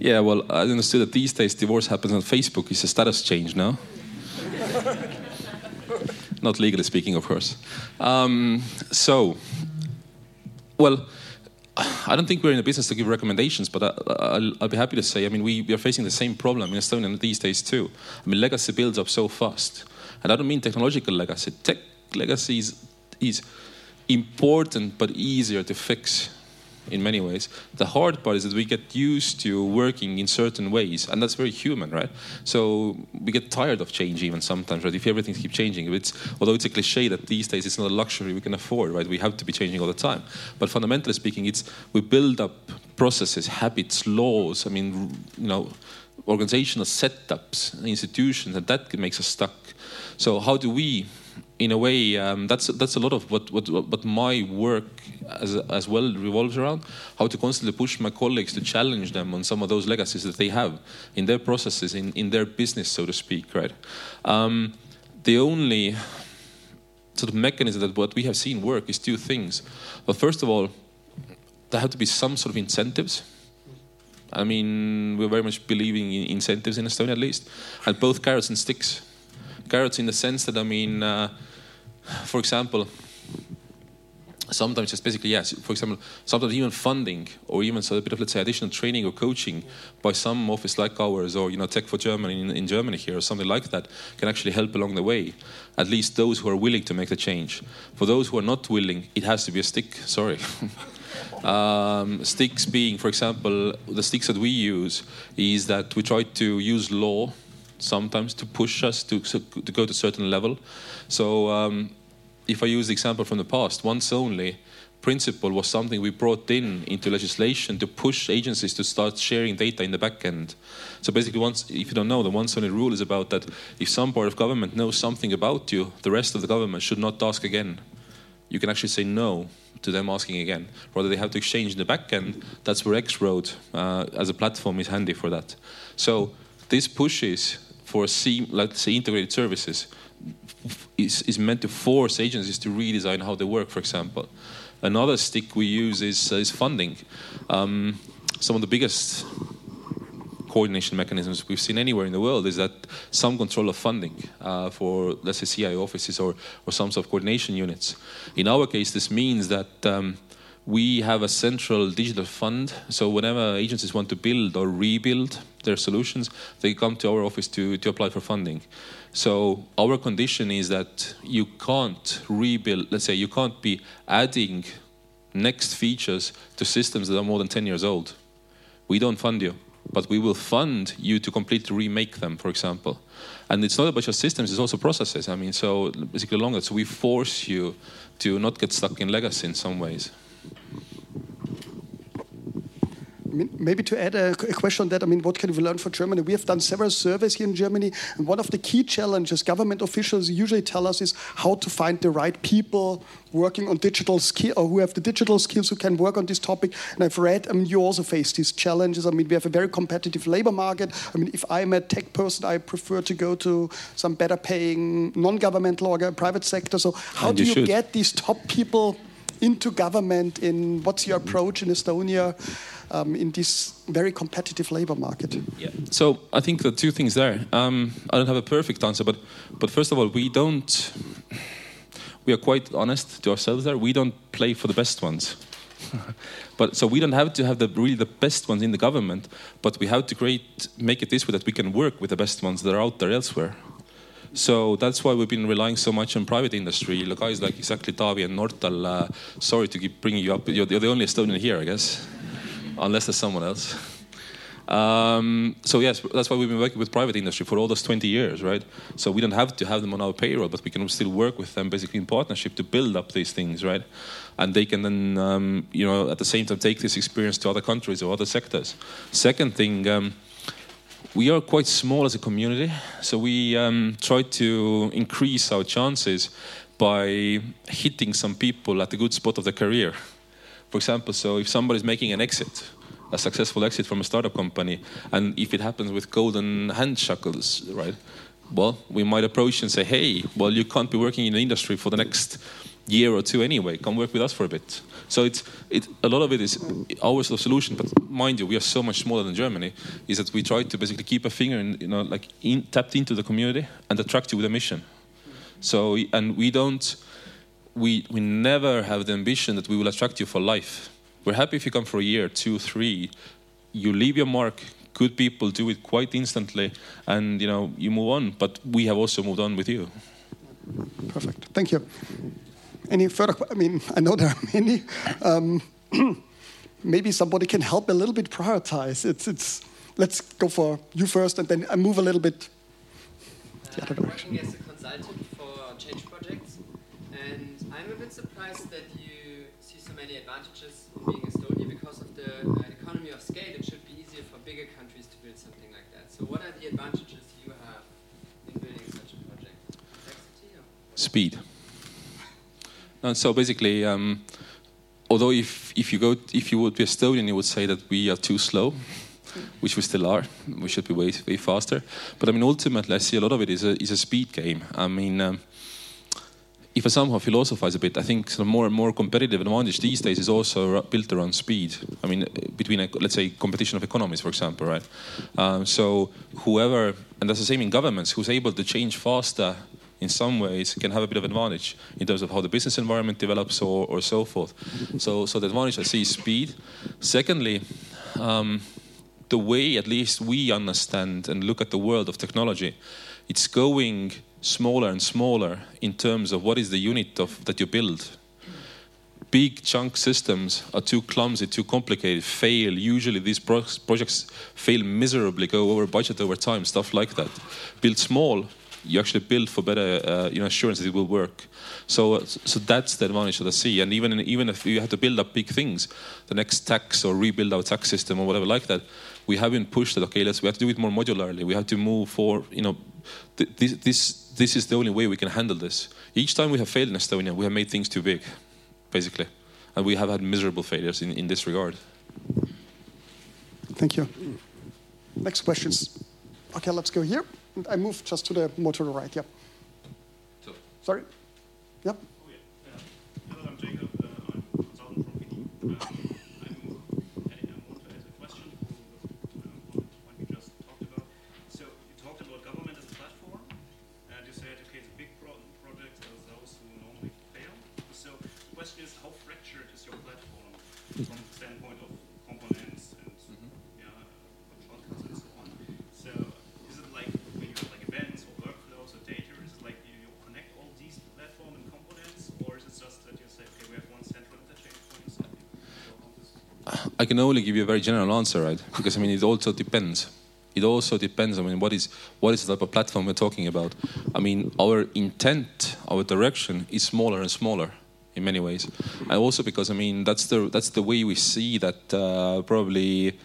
Yeah, well, I understood that these days divorce happens on Facebook. It's a status change now. Not legally speaking, of course. Um, so, well, I don't think we're in the business to give recommendations, but I, will I'll be happy to say, I mean, we, we are facing the same problem in Estonia these days too. I mean, legacy builds up so fast. And I don't mean technological legacy. Tech legacy is, is important but easier to fix in many ways. The hard part is that we get used to working in certain ways, and that's very human, right? So we get tired of change even sometimes, right? If everything keeps changing, it's although it's a cliche that these days it's not a luxury we can afford, right? We have to be changing all the time. But fundamentally speaking, it's we build up processes, habits, laws. I mean, you know, organizational setups, institutions, and that makes us stuck. So how do we in a way, um, that's that's a lot of what what, what my work as as well revolves around. How to constantly push my colleagues to challenge them on some of those legacies that they have in their processes, in in their business, so to speak. Right. Um, the only sort of mechanism that what we have seen work is two things. But first of all, there have to be some sort of incentives. I mean, we're very much believing in incentives in Estonia, at least, and both carrots and sticks carrots in the sense that I mean, uh, for example, sometimes it's basically yes. For example, sometimes even funding or even so a bit of let's say additional training or coaching by some office like ours or you know Tech for Germany in, in Germany here or something like that can actually help along the way. At least those who are willing to make the change. For those who are not willing, it has to be a stick. Sorry. <laughs> Um, sticks being, for example, the sticks that we use is that we try to use law sometimes to push us to, to go to a certain level. So um, if I use the example from the past, once only principle was something we brought in into legislation to push agencies to start sharing data in the back end. So basically, once if you don't know, the once only rule is about that if some part of government knows something about you, the rest of the government should not ask again. You can actually say no to them asking again. Rather, they have to exchange in the back end. That's where X-Road uh, as a platform is handy for that. So this pushes for let's say integrated services is, is meant to force agencies to redesign how they work, for example. Another stick we use is, uh, is funding. Um, some of the biggest coordination mechanisms we've seen anywhere in the world is that some control of funding uh, for, let's say, CIO offices or, or some sort of coordination units. In our case, this means that um, we have a central digital fund. So whenever agencies want to build or rebuild their solutions, they come to our office to, to apply for funding. So our condition is that you can't rebuild, let's say you can't be adding next features to systems that are more than 10 years old. We don't fund you, but we will fund you to completely remake them, for example. And it's not about just systems, it's also processes. I mean, so basically that, so we force you to not get stuck in legacy in some ways maybe to add a, question on that, I mean, what can we learn from Germany? We have done several surveys here in Germany, and one of the key challenges government officials usually tell us is how to find the right people working on digital skill or who have the digital skills who can work on this topic. And I've read, I mean, you also face these challenges. I mean, we have a very competitive labor market. I mean, if I'm a tech person, I prefer to go to some better paying non-governmental or private sector. So how and do you, you get these top people? Into government in what's your approach in Estonia um, in this very competitive labor market? Yeah. So I think the two things there. Um, I don't have a perfect answer, but but first of all, we don't. We are quite honest to ourselves there. We don't play for the best ones. <laughs> but so we don't have to have the really the best ones in the government, but we have to create make it this way that we can work with the best ones that are out there elsewhere. So that's why we've been relying so much on private industry. Guys like exactly Taavi and Nortal. Uh, sorry to keep bringing you up. You're, you're the only Estonian here, I guess, unless there's someone else. Um, so yes, that's why we've been working with private industry for all those 20 years, right? So we don't have to have them on our payroll, but we can still work with them basically in partnership to build up these things, right? And they can then, um, you know, at the same time take this experience to other countries or other sectors. Second thing. Um, we are quite small as a community, so we um, try to increase our chances by hitting some people at a good spot of their career. For example, so if somebody's making an exit, a successful exit from a startup company, and if it happens with golden handshakles, right? Well, we might approach and say, hey, well, you can't be working in the industry for the next year or two anyway. Come work with us for a bit. So it's it, a lot of it is our solution. But mind you, we are so much smaller than Germany. Is that we try to basically keep a finger, in, you know, like in, tapped into the community and attract you with a mission. So and we don't, we we never have the ambition that we will attract you for life. We're happy if you come for a year, two, three. You leave your mark. Good people do it quite instantly, and you know you move on. But we have also moved on with you. Perfect. Thank you. Any further? I mean, I know there are many. Um, <clears throat> maybe somebody can help a little bit prioritize. It's, it's. Let's go for you first, and then I move a little bit. Uh, I'm working as a consultant for change projects, and I'm a bit surprised that you see so many advantages in being Estonia because of the uh, economy of scale. It should be easier for bigger countries to build something like that. So, what are the advantages you have in building such a project? Complexity or? Speed. And so basically, um, although if, if you go if you would be Estonian, you would say that we are too slow, <laughs> which we still are. We should be way way faster. But I mean, ultimately, I see a lot of it is a is a speed game. I mean. Um, if I somehow philosophize a bit, I think some more and more competitive advantage these days is also built around speed. I mean, between let's say competition of economies, for example, right? Um, so whoever, and that's the same in governments, who's able to change faster in some ways can have a bit of advantage in terms of how the business environment develops or, or so forth. So, so the advantage I see is speed. Secondly, um, the way at least we understand and look at the world of technology, it's going smaller and smaller in terms of what is the unit of that you build. Big chunk systems are too clumsy, too complicated, fail. Usually these pro projects fail miserably, go over budget over time, stuff like that. Build small, you actually build for better uh, you know, assurance that it will work. So, so that's the advantage that I see. And even even if you have to build up big things, the next tax or rebuild our tax system or whatever like that, we haven't pushed that. Okay, let's we have to do it more modularly. We have to move for you know, th this this this is the only way we can handle this. Each time we have failed in Estonia, we have made things too big, basically, and we have had miserable failures in in this regard. Thank you. Next questions. Okay, let's go here. I move just to the more to the right. Yeah. So. Sorry. Yep. Oh, yeah. Uh, hello, I'm Jacob. Uh, I'm a consultant from PD. I can only give you a very general answer, right? Because I mean, it also depends. It also depends. I mean, what is what is the type of platform we're talking about? I mean, our intent, our direction is smaller and smaller in many ways, and also because I mean that's the that's the way we see that uh, probably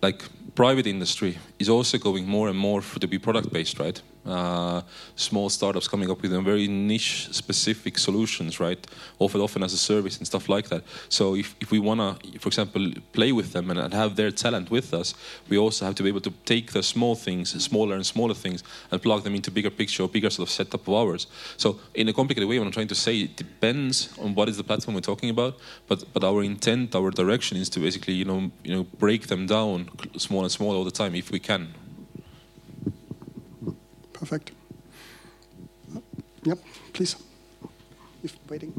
like private industry is also going more and more to be product based, right? Uh, small startups coming up with very niche specific solutions, right? Often, often as a service and stuff like that. So if, if we want to, for example, play with them and, and have their talent with us, we also have to be able to take the small things, smaller and smaller things, and plug them into bigger picture or bigger sort of setup of ours. So in a complicated way, what I'm trying to say, it depends on what is the platform we're talking about, but but our intent, our direction is to basically, you know, you know, break them down small and small all the time if we can. Perfect. Yep, please. If waiting.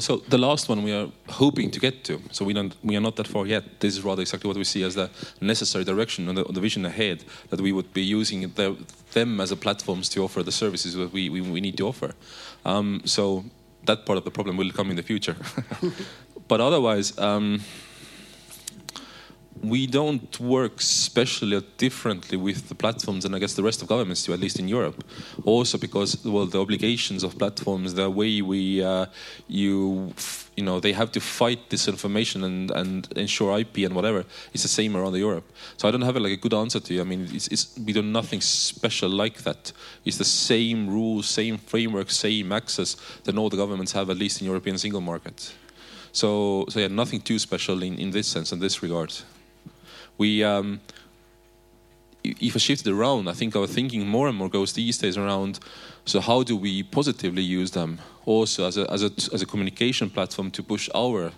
So the last one we are hoping to get to. So we don't, we are not that far yet. This is rather exactly what we see as the necessary direction and the, the vision ahead that we would be using the, them as a platforms to offer the services that we, we, we need to offer. Um, so that part of the problem will come in the future. <laughs> but otherwise. Um, we don't work specially or differently with the platforms and I guess the rest of governments do, at least in Europe. Also because well, the obligations of platforms, the way we uh, you you know they have to fight disinformation and, and ensure IP and whatever is the same around Europe. So I don't have like a good answer to you. I mean, it's, it's, we do nothing special like that. It's the same rules, same framework, same access that all the governments have, at least in European single market. So, so yeah, nothing too special in, in this sense, in this regard we um, if I shift it around, I think our thinking more and more goes these days around. So how do we positively use them also as a as a as a communication platform to push our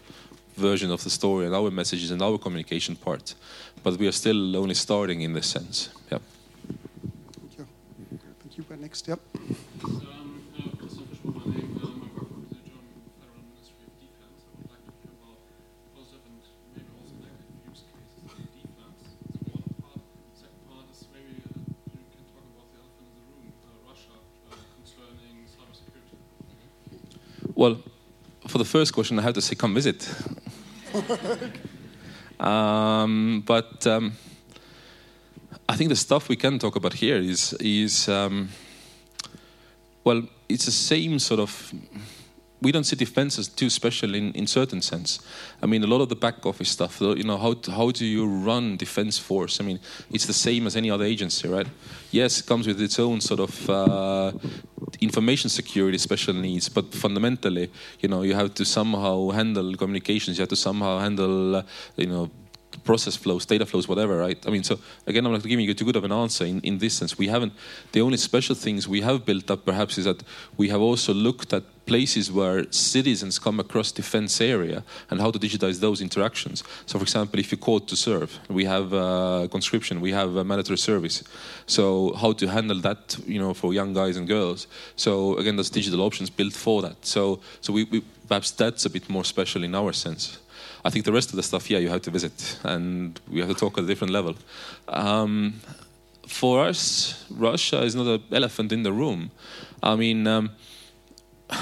version of the story and our messages and our communication part? But we are still only starting in this sense. Yeah. Thank you. Thank you next. Yep. Um, uh, Well, for the first question, I have to say, come visit. <laughs> um, but um, I think the stuff we can talk about here is is um, well, it's the same sort of. We don't see defense as too special in, in certain sense. I mean, a lot of the back office stuff. You know, how how do you run defense force? I mean, it's the same as any other agency, right? Yes, it comes with its own sort of uh, information security special needs, but fundamentally, you know, you have to somehow handle communications. You have to somehow handle, uh, you know, process flows, data flows, whatever, right? I mean, so again, I'm not giving you too good of an answer in, in this sense. We haven't, the only special things we have built up perhaps is that we have also looked at places where citizens come across defense area and how to digitize those interactions. So, for example, if you call to serve, we have uh, conscription, we have uh, mandatory service. So, how to handle that, you know, for young guys and girls. So, again, there's digital options built for that. So, so we, we perhaps that's a bit more special in our sense. I think the rest of the stuff, yeah, you have to visit and we have to talk at a different level. Um, for us, Russia is not an elephant in the room. I mean, um,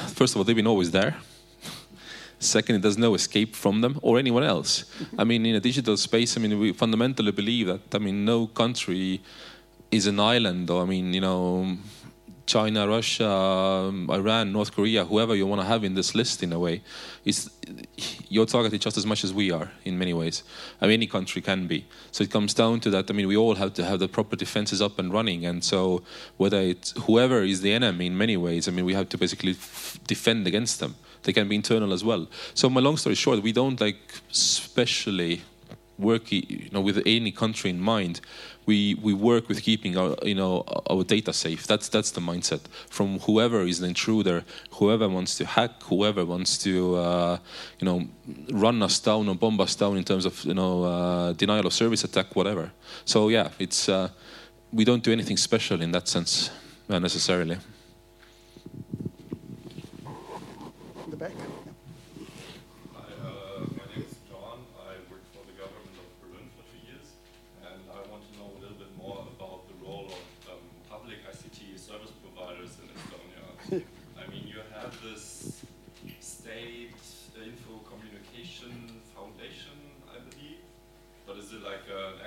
first of all, they've been always there. Second, there's no escape from them or anyone else. I mean, in a digital space, I mean, we fundamentally believe that, I mean, no country is an island, or I mean, you know, China, Russia, um, Iran, North Korea, whoever you want to have in this list in a way, is you're targeted just as much as we are in many ways. I mean, any country can be. So it comes down to that. I mean, we all have to have the proper defenses up and running, and so whether it's whoever is the enemy in many ways, I mean, we have to basically f- defend against them. They can be internal as well. So my long story short, we don't like specially work you know with any country in mind we we work with keeping our you know our data safe. That's that's the mindset. From whoever is the intruder whoever wants to hack whoever wants to uh, you know run us down or bomb us down in terms of you know uh, denial of service attack whatever. So yeah it's uh, we don't do anything special in that sense uh, necessarily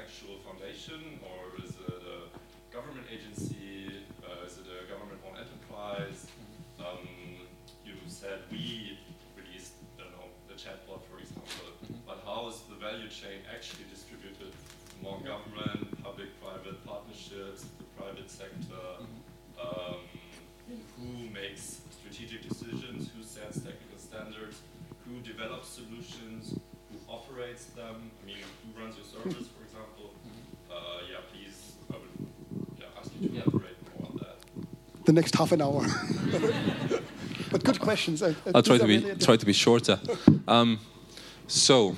actual foundation, or is it a government agency? Uh, is it a government-owned enterprise? Um, you said we released, I don't know, the chatbot, for example, but how is the value chain actually distributed among government, public-private partnerships, the private sector? Um, who makes strategic decisions? Who sets technical standards? Who develops solutions? Who operates them? I mean, who runs your service, example? Uh, yeah, please, I would yeah, ask you to elaborate more on that. The next half an hour. <laughs> but good questions. Uh, uh, I'll try to be really- try to be shorter. Um, so,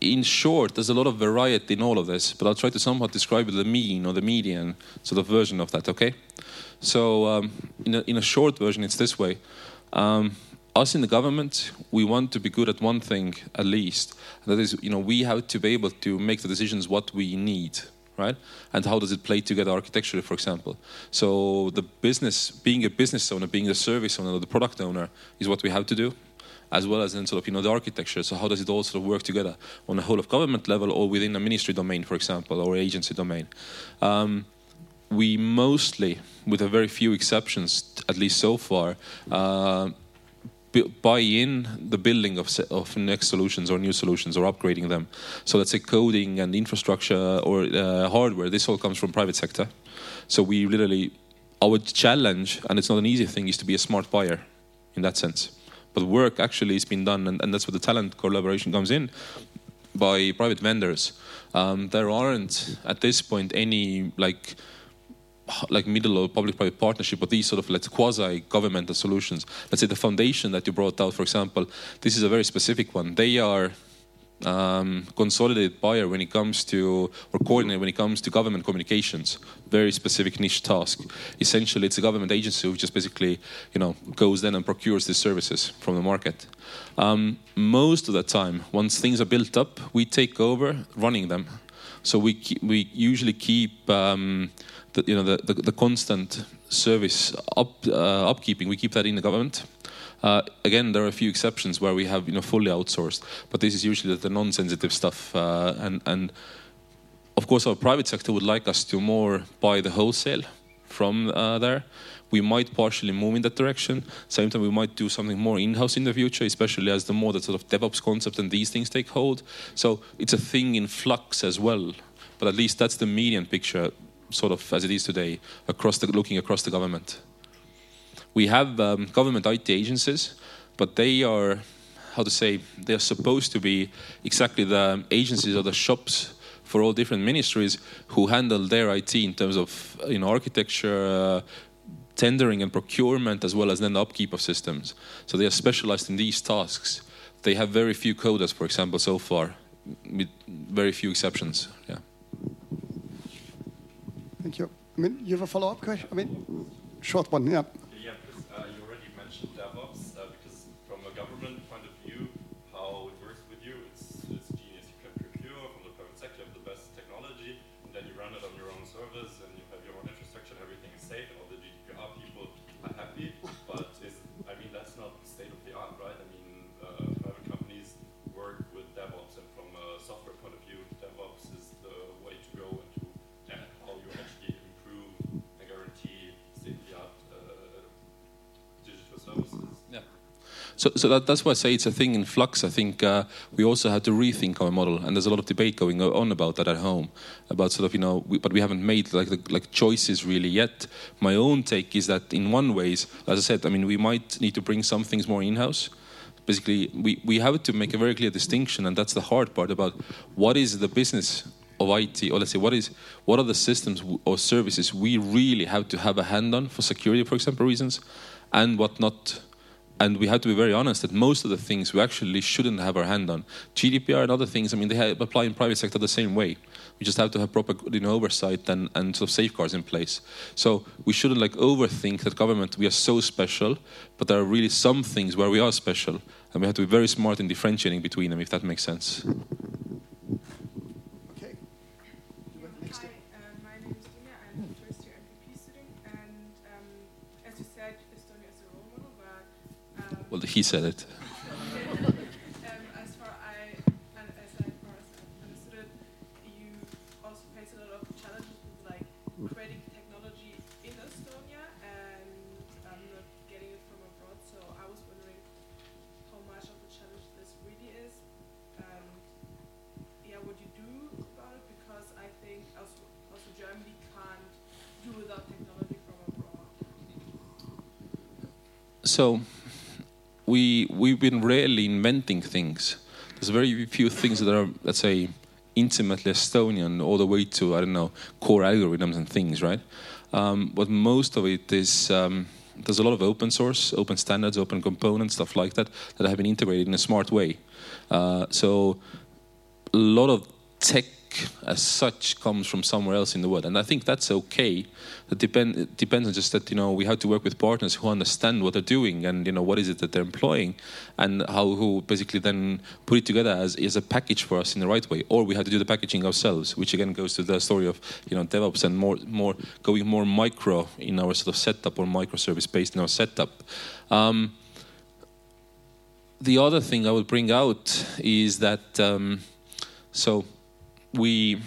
in short, there's a lot of variety in all of this, but I'll try to somehow describe the mean or the median sort of version of that. Okay. So, um, in a, in a short version, it's this way. Um, us in the government, we want to be good at one thing at least. That is, you know, we have to be able to make the decisions what we need, right? And how does it play together architecturally, for example. So the business, being a business owner, being the service owner, the product owner, is what we have to do, as well as then sort of you know the architecture. So how does it all sort of work together on a whole of government level or within a ministry domain, for example, or agency domain. Um, we mostly, with a very few exceptions, at least so far, uh, buy in the building of, of next solutions or new solutions or upgrading them. So let's say coding and infrastructure or uh, hardware, this all comes from private sector. So we literally, our challenge, and it's not an easy thing, is to be a smart buyer in that sense. But work actually is being done, and, and that's where the talent collaboration comes in by private vendors. Um, there aren't at this point any like like middle or public-private partnership, but these sort of let's quasi-governmental solutions. Let's say the foundation that you brought out, for example, this is a very specific one. They are um, consolidated buyer when it comes to, or coordinator when it comes to government communications. Very specific niche task. Essentially, it's a government agency who just basically, you know, goes then and procures these services from the market. Um, most of the time, once things are built up, we take over running them. So we we usually keep um, the, you know the, the, the constant service up, uh, upkeeping. We keep that in the government. Uh, again, there are a few exceptions where we have you know fully outsourced, but this is usually the, non-sensitive stuff. Uh, and and of course, our private sector would like us to more buy the wholesale from uh, there. We might partially move in that direction. Same time, we might do something more in-house in the future, especially as the more that sort of DevOps concept and these things take hold. So it's a thing in flux as well. But at least that's the median picture, sort of as it is today, across the looking across the government. We have um, government IT agencies, but they are, how to say, they are supposed to be exactly the agencies or the shops for all different ministries who handle their IT in terms of you know architecture, uh, tendering and procurement, as well as then the upkeep of systems. So they are specialized in these tasks. They have very few coders, for example, so far, with very few exceptions. Yeah. Thank you. I mean, you have a follow-up question? I mean, short one, yeah. So, so that, that's why I say it's a thing in flux. I think uh, we also have to rethink our model, and there's a lot of debate going on about that at home, about sort of you know, we, but we haven't made like the, like choices really yet. My own take is that in one ways, as I said, I mean, we might need to bring some things more in-house. Basically, we, we have to make a very clear distinction, and that's the hard part about what is the business of IT, or let's say what is what are the systems or services we really have to have a hand on for security, for example, reasons, and what not. And we have to be very honest that most of the things we actually shouldn't have our hand on. GDPR and other things, I mean, they apply in private sector the same way. We just have to have proper you know, oversight and, and sort of safeguards in place. So we shouldn't like overthink that government we are so special, but there are really some things where we are special, and we have to be very smart in differentiating between them, if that makes sense. Well, he said it. um, as far as I, far as I understood you also face a lot of challenges like creating technology in Estonia and um, not getting it from abroad. So I was wondering how much of a challenge this really is. Um yeah, would you do about it? Because I think also also Germany can't do without technology from abroad. So we we've been rarely inventing things. There's very few things that are, let's say, intimately Estonian, all the way to I don't know core algorithms and things, right? Um, but most of it is um, there's a lot of open source, open standards, open components, stuff like that that have been integrated in a smart way. Uh, so a lot of tech as such comes from somewhere else in the world, and I think that's okay. It, depend, it depends on just that you know we have to work with partners who understand what they're doing and you know what is it that they're employing, and how who basically then put it together as, as a package for us in the right way, or we have to do the packaging ourselves, which again goes to the story of you know DevOps and more more going more micro in our sort of setup or microservice based in our setup. Um, the other thing I would bring out is that um, so we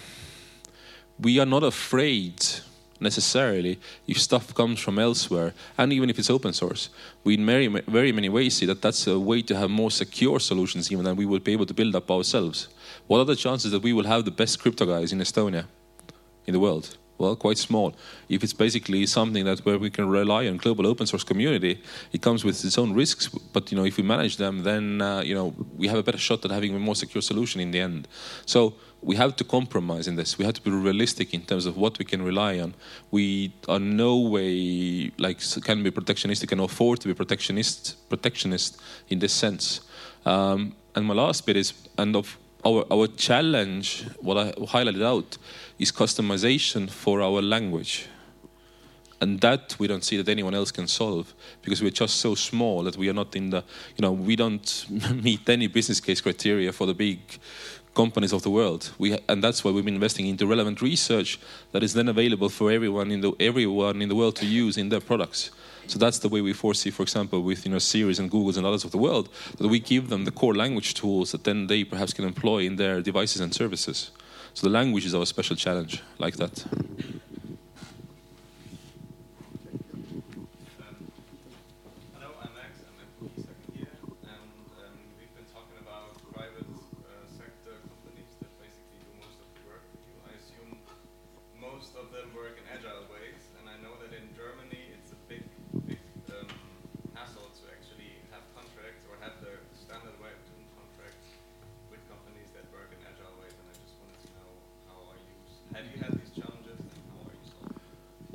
we are not afraid necessarily if stuff comes from elsewhere and even if it's open source. We in very very many ways see that that's a way to have more secure solutions even than we would be able to build up ourselves. What are the chances that we will have the best crypto guys in estonia in the world well quite small. If it's basically something that where we can rely on global open source community it comes with its own risks but you know if we manage them then uh, you know we have a better shot at having a more secure solution in the end. So we have to compromise in this. We have to be realistic in terms of what we can rely on. We are no way like can be protectionistic can afford to be protectionist protectionist in this sense. Um, and my last bit is and of our our challenge, what I highlighted out, is customization for our language. And that we don't see that anyone else can solve because we're just so small that we are not in the, you know, we don't <laughs> meet any business case criteria for the big companies of the world. We, and that's why we've been investing into relevant research that is then available for everyone in the everyone in the world to use in their products. So that's the way we foresee, for example, with you know Siri's and Google's and others of the world, that we give them the core language tools that then they perhaps can employ in their devices and services. So the language is our special challenge, like that.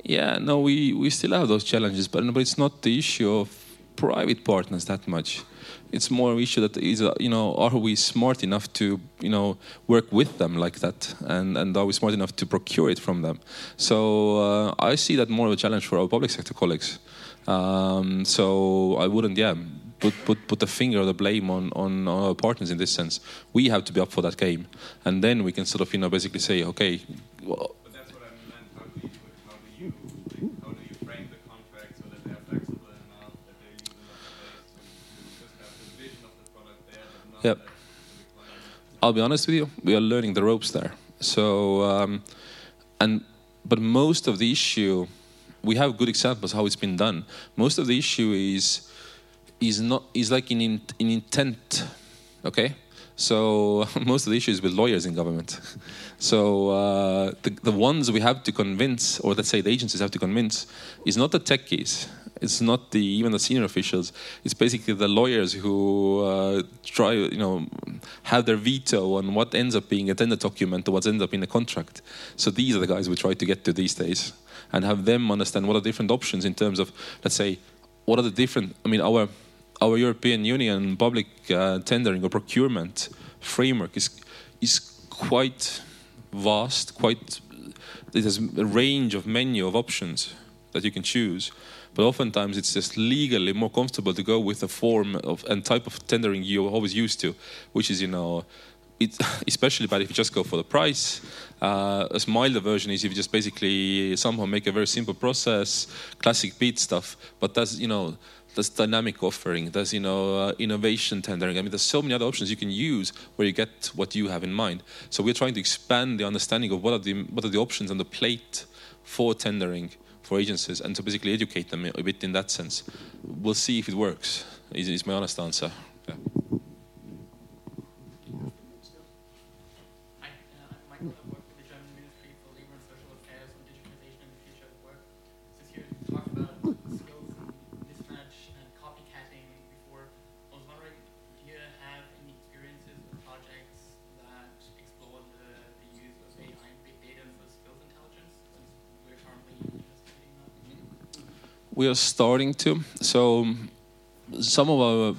Yeah, no, we, we still have those challenges, but, but it's not the issue of private partners that much. It's more an issue that is, uh, you know, are we smart enough to, you know, work with them like that, and and are we smart enough to procure it from them? So uh, I see that more of a challenge for our public sector colleagues. Um, so I wouldn't, yeah, put put put the finger or the blame on on our partners in this sense. We have to be up for that game, and then we can sort of, you know, basically say, okay. Well, I'll be honest with you, we are learning the ropes there. So, um, and but most of the issue, we have good examples how it's been done. Most of the issue is is not is like in in, in intent, okay. So <laughs> most of the issue is with lawyers in government. So uh, the the ones we have to convince, or let's say the agencies have to convince, is not the techies. It's not the even the senior officials. It's basically the lawyers who uh, try, you know, have their veto on what ends up being a tender document or what ends up in a contract. So these are the guys we try to get to these days, and have them understand what are different options in terms of, let's say, what are the different. I mean, our our European Union public uh, tendering or procurement framework is is quite vast, quite. It has a range of menu of options that you can choose, but oftentimes it's just legally more comfortable to go with the form of and type of tendering you're always used to, which is you know. <laughs> Especially bad if you just go for the price. Uh, a milder version is if you just basically somehow make a very simple process, classic beat stuff. But that's you know there's dynamic offering, there's you know uh, innovation tendering. I mean, there's so many other options you can use where you get what you have in mind. So we're trying to expand the understanding of what are the what are the options on the plate for tendering for agencies, and to basically educate them a bit in that sense. We'll see if it works. Is, is my honest answer. Yeah. We are starting to. So some of our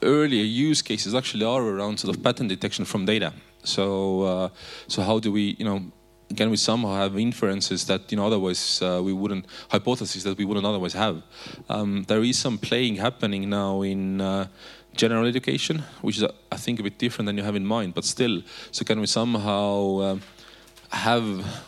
earlier use cases actually are around sort of pattern detection from data. So uh, so how do we you know can we somehow have inferences that you know otherwise uh, we wouldn't hypotheses that we wouldn't otherwise have? Um, there is some playing happening now in. Uh, general education, which is, uh, I think, a bit different than you have in mind, but still. So, can we somehow um, have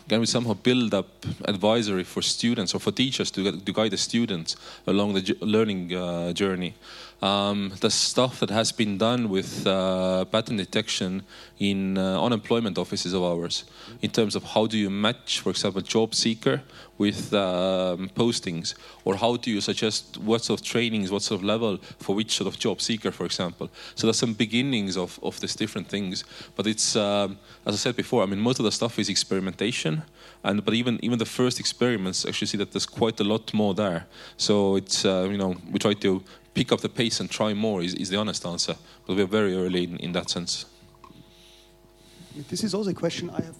can we somehow build up advisory for students or for teachers to, to guide the students along the learning uh, journey um, the stuff that has been done with uh, pattern detection in uh, unemployment offices of ours in terms of how do you match for example job seeker with um, postings or how do you suggest what sort of trainings what sort of level for which sort of job seeker for example. So there's some beginnings of, of these different things but it's um, as i said before i mean most of the stuff is experimentation and but even even the first experiments actually see that there's quite a lot more there. So it's uh, you know we try to pick up the pace and try more is, is the honest answer but we're very early in, in that sense This is also a question I have.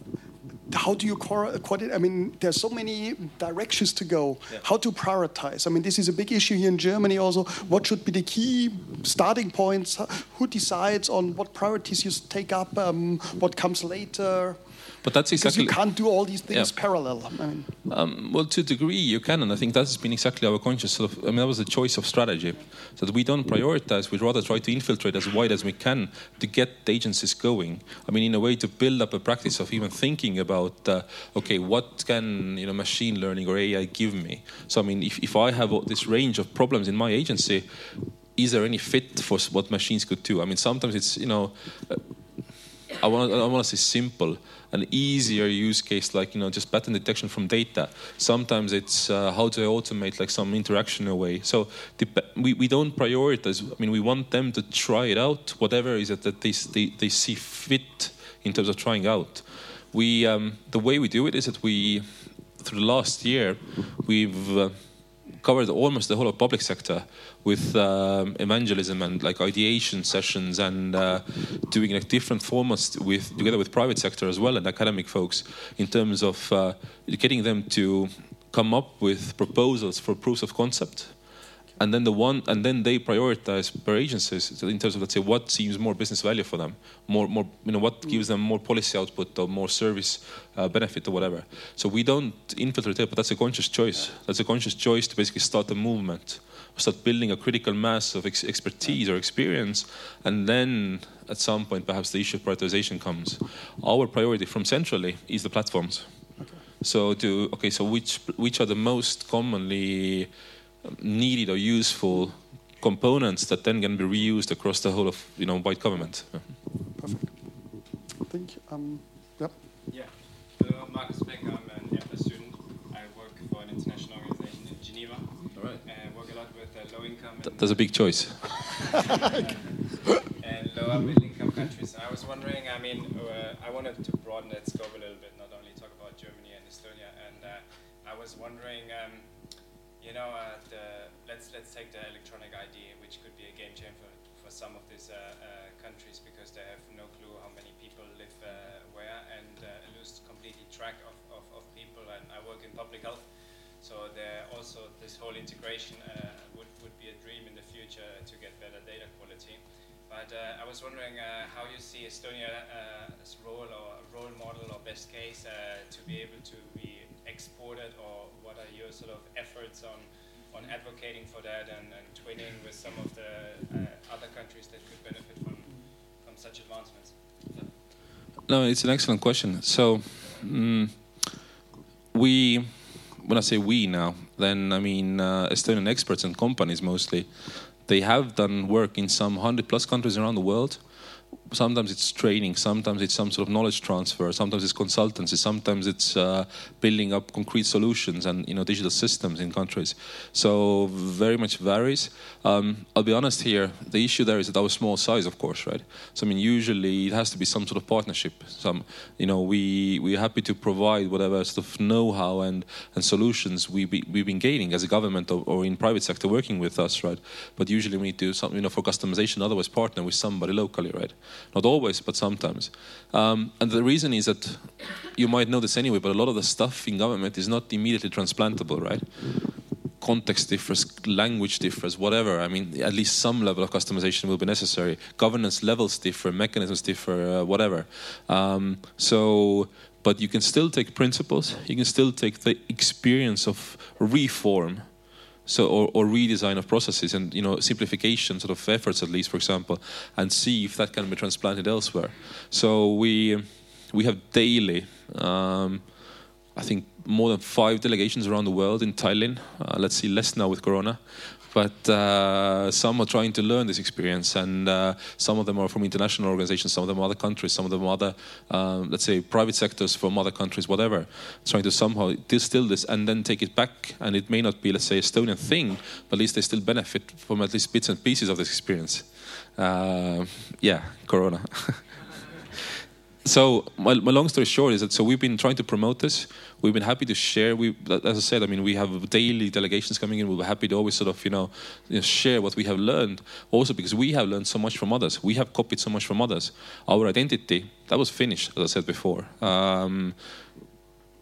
How do you coordinate? I mean, there's so many directions to go. How to prioritize? I mean, this is a big issue here in Germany also. What should be the key starting points? Who decides on what priorities you take up? Um, what comes later? But that's exactly Because you can't do all these things Yeah. parallel. I mean, Um, well, to a degree, you can, and I think that's been exactly our conscious sort of. I mean, that was a choice of strategy. So that we don't prioritize; we rather try to infiltrate as wide as we can to get the agencies going. I mean, in a way, to build up a practice of even thinking about, uh, okay, what can you know machine learning or AI give me? So, I mean, if, if I have this range of problems in my agency, is there any fit for what machines could do? I mean, sometimes it's you know. Uh, I want I want to say simple, an easier use case like you know just pattern detection from data. Sometimes it's uh, how I automate like some interaction away. So we, we don't prioritize. I mean we want them to try it out, whatever is it that they they, they see fit in terms of trying out. We um, the way we do it is that we through the last year we've uh, covered almost the whole of public sector with um, evangelism and like ideation sessions and uh, doing like different formats with together with private sector as well and academic folks in terms of uh, getting them to come up with proposals for proofs of concept and then the one and then they prioritize per agencies in terms of let's say what seems more business value for them more more you know what gives them more policy output or more service uh, benefit or whatever. So we don't infiltrate it but that's a conscious choice. That's a conscious choice to basically start a movement start building a critical mass of ex- expertise or experience and then at some point perhaps the issue of prioritization comes. Our priority from centrally is the platforms. So to okay so which which are the most commonly needed or useful components that then can be reused across the whole of you know white government. Perfect. Thank you. Um, yep. Yeah. Uh, Marcus Beck, I'm an EFA student. I work for an international organization in Geneva. All right. And work a lot with uh, low income Th- and, That's a big choice. and <laughs> lower middle income countries. And I was wondering, I mean, uh, I wanted to broaden that scope a little bit, not only talk about Germany and Estonia. And uh, I was wondering, um, you know, uh, the, let's let's take the electronic ID, which could be a game changer for, some of these uh, uh, countries because they have no clue how many people live uh, where and uh, lose completely track of, of, of people. And I work in public health, so there also this whole integration uh, would, would be a dream in the future to get better data quality. But uh, I was wondering uh, how you see Estonia's role or role model or best case uh, to be able to be exported, or what are your sort of efforts on on advocating for that and, and twinning with some of the uh, other countries that could benefit from from such advancements? No, it's an excellent question. So, mm, we, when I say we now, then I mean uh, Estonian experts and companies mostly. They have done work in some hundred plus countries around the world. Sometimes it's training, sometimes it's some sort of knowledge transfer, sometimes it's consultancy, sometimes it's uh, building up concrete solutions and you know digital systems in countries. So very much varies. Um, I'll be honest here. The issue there is that our small size, of course, right? So I mean, usually it has to be some sort of partnership. Some, you know, we we're happy to provide whatever sort of know-how and and solutions we be, we've been gaining as a government or, or in private sector working with us, right? But usually we need to some, you know for customization, otherwise partner with somebody locally, right? Not always, but sometimes. Um, and the reason is that you might know this anyway, but a lot of the stuff in government is not immediately transplantable, right? context differs, language differs, whatever. I mean, at least some level of customization will be necessary. Governance levels differ, mechanisms differ, uh, whatever. Um, so, but you can still take principles. You can still take the experience of reform. So, or, or redesign of processes and you know simplification sort of efforts at least, for example, and see if that can be transplanted elsewhere. So we we have daily, um, I think more than five delegations around the world in Tallinn. Uh, let's see, less now with Corona. But uh, some are trying to learn this experience, and uh, some of them are from international organizations, some of them are other countries, some of them are other, um, let's say, private sectors from other countries, whatever, trying to somehow distill this and then take it back. And it may not be, let's say, Estonian thing, but at least they still benefit from at least bits and pieces of this experience. Uh, yeah, Corona. <laughs> so my, my long story short is that so we've been trying to promote this. We've been happy to share. We as i said i mean we have daily delegations coming in. We were happy to always sort of you know, you know share what we have learned. Also because we have learned so much from others. We have copied so much from others. Our identity that was finished as i said before. Um,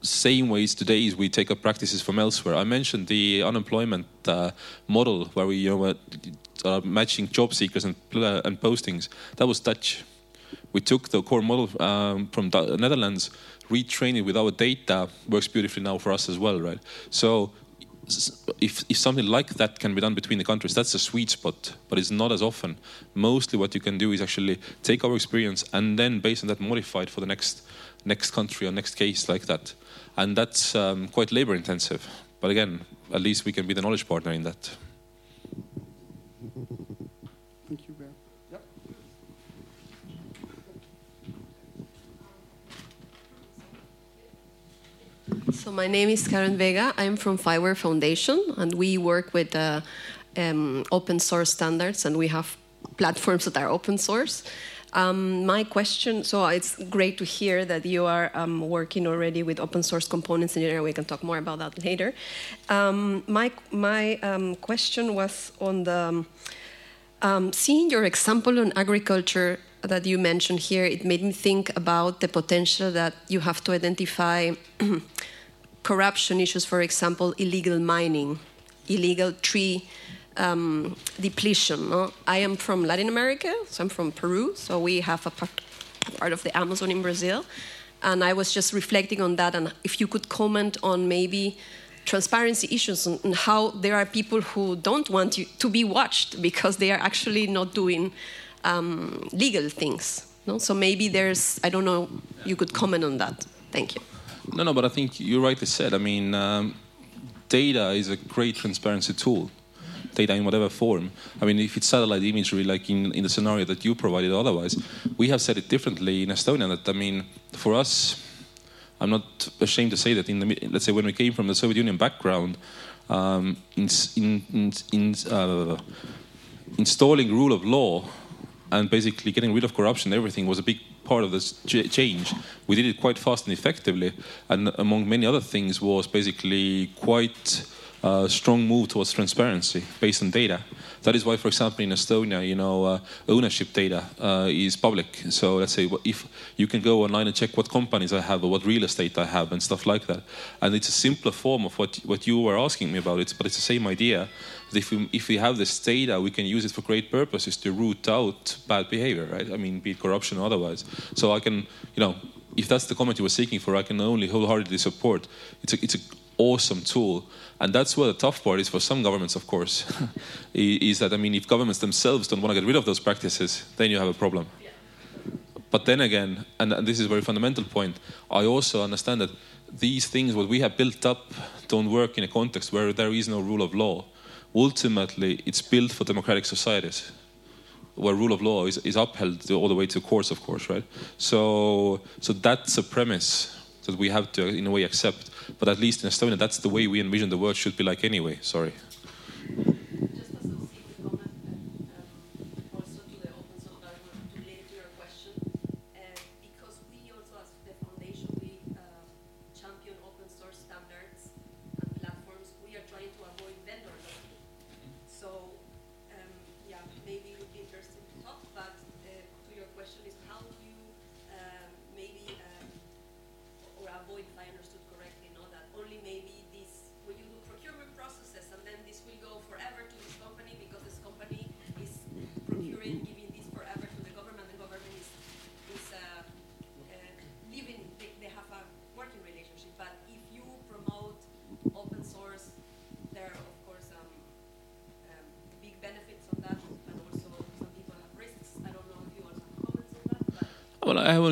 same ways today is we take up practices from elsewhere. I mentioned the unemployment uh, model where we you know, are matching job seekers and, uh, and postings. That was Dutch. We took the core model um, from the Netherlands, retrained it with our data, works beautifully now for us as well, right? So if, if something like that can be done between the countries, that's a sweet spot, but it's not as often. Mostly what you can do is actually take our experience and then based on that modify it for the next next country or next case like that. And that's um, quite labor intensive. But again, at least we can be the knowledge partner in that. So my name is Karen Vega. I'm from FIWARE Foundation, and we work with uh, um, open source standards, and we have platforms that are open source. Um, my question, so it's great to hear that you are um, working already with open source components in general. We can talk more about that later. Um, my my um, question was on the um, seeing your example on agriculture that you mentioned here. It made me think about the potential that you have to identify <clears throat> corruption issues, for example, illegal mining, illegal tree um, depletion. No? I am from Latin America, so I'm from Peru, so we have a part, a part of the Amazon in Brazil. And I was just reflecting on that, and if you could comment on maybe transparency issues and how there are people who don't want you to be watched because they are actually not doing um, legal things. No? So maybe there's, I don't know, you could comment on that. Thank you. No, no, but I think you rightly said. I mean, um, data is a great transparency tool data in whatever form. I mean, if it's satellite imagery, like in, in the scenario that you provided otherwise, we have said it differently in Estonia that, I mean, for us, I'm not ashamed to say that in the, let's say when we came from the Soviet Union background, um, in, in, in, uh, installing rule of law and basically getting rid of corruption, everything was a big part of this change. We did it quite fast and effectively, and among many other things was basically quite uh, strong move towards transparency based on data. That is why, for example, in Estonia, you know, uh, ownership data uh, is public. So let's say if you can go online and check what companies I have or what real estate I have and stuff like that. And it's a simpler form of what what you were asking me about. It's but it's the same idea. That if we if we have this data, we can use it for great purposes to root out bad behavior, right? I mean, be it corruption or otherwise. So I can, you know, if that's the comment you were seeking for, I can only wholeheartedly support. It's a it's a awesome tool. And that's where the tough part is for some governments, of course, <laughs> is that, I mean, if governments themselves don't want to get rid of those practices, then you have a problem. But then again, and, and this is a very fundamental point, I also understand that these things, what we have built up, don't work in a context where there is no rule of law. Ultimately, it's built for democratic societies where rule of law is, is upheld all the way to courts, of course, right? So, so that's a premise that we have to, in a way, accept. But at least in Estonia, that's the way we envision the world should be like anyway. Sorry.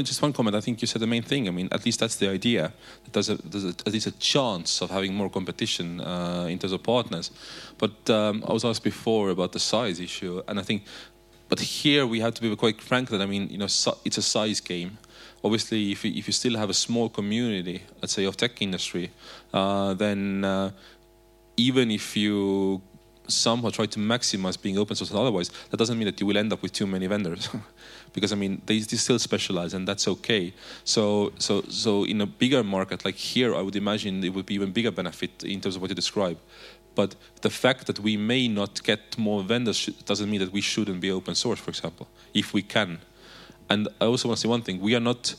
Just one comment. I think you said the main thing. I mean, at least that's the idea. There's, a, there's a, at least a chance of having more competition uh, in terms of partners. But um, I was asked before about the size issue, and I think, but here we have to be quite frank that I mean, you know, it's a size game. Obviously, if you, if you still have a small community, let's say of tech industry, uh, then uh, even if you somehow try to maximize being open source and otherwise, that doesn't mean that you will end up with too many vendors. <laughs> because I mean they, they still specialize and that's okay. So so so in a bigger market like here, I would imagine it would be even bigger benefit in terms of what you describe. But the fact that we may not get more vendors doesn't mean that we shouldn't be open source, for example, if we can. And I also want to say one thing: we are not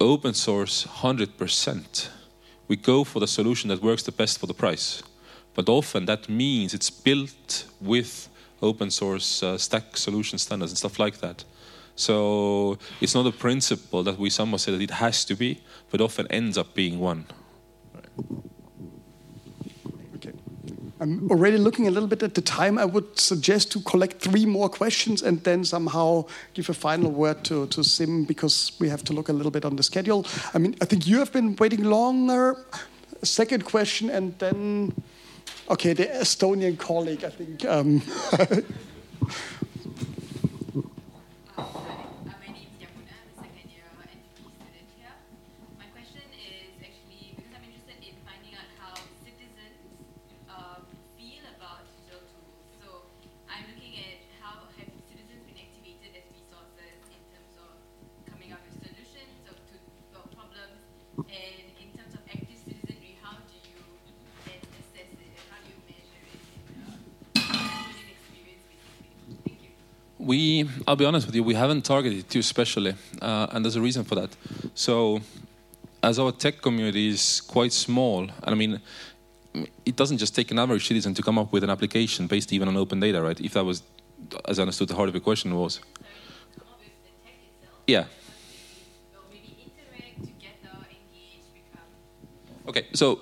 open source 100%. We go for the solution that works the best for the price. But often that means it's built with open source uh, stack solution standards and stuff like that. So it's not a principle that we somehow say that it has to be, but often ends up being one. I'm already looking a little bit at the time. I would suggest to collect three more questions and then somehow give a final word to, to Siim because we have to look a little bit on the schedule. I mean, I think you have been waiting longer. Second question, and then, okay, the Estonian colleague, I think. Um, <laughs> I'll be honest with you, we haven't targeted it too specially, uh, and there's a reason for that. So, as our tech community is quite small, and I mean, it doesn't just take an average citizen to come up with an application based even on open data, right? If that was, as I understood, the heart of your question was. Yeah. Okay, so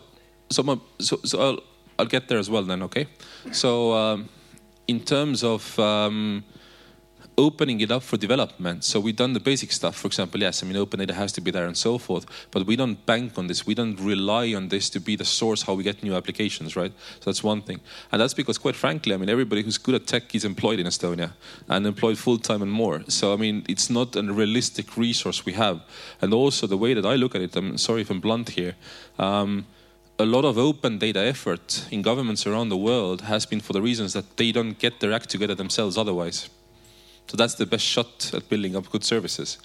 so my, so, so I'll I'll get there as well then. Okay, so um, in terms of um, opening it up for development, so we've done the basic stuff. For example, yes, I mean open data has to be there and so forth, but we don't bank on this. We don't rely on this to be the source how we get new applications, right? So that's one thing, and that's because, quite frankly, I mean everybody who's good at tech is employed in Estonia and employed full time and more. So I mean it's not a realistic resource we have, and also the way that I look at it. I'm sorry if I'm blunt here. Um, a lot of open data effort in governments around the world has been for the reasons that they don't get their act together themselves otherwise. So that's the best shot at building up good services.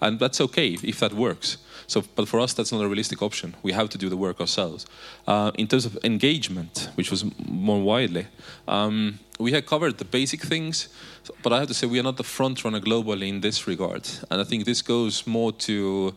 And that's okay if that works. So, but for us, that's not a realistic option. We have to do the work ourselves. Uh, in terms of engagement, which was more widely, um, we had covered the basic things, but I have to say we are not the front runner globally in this regard. And I think this goes more to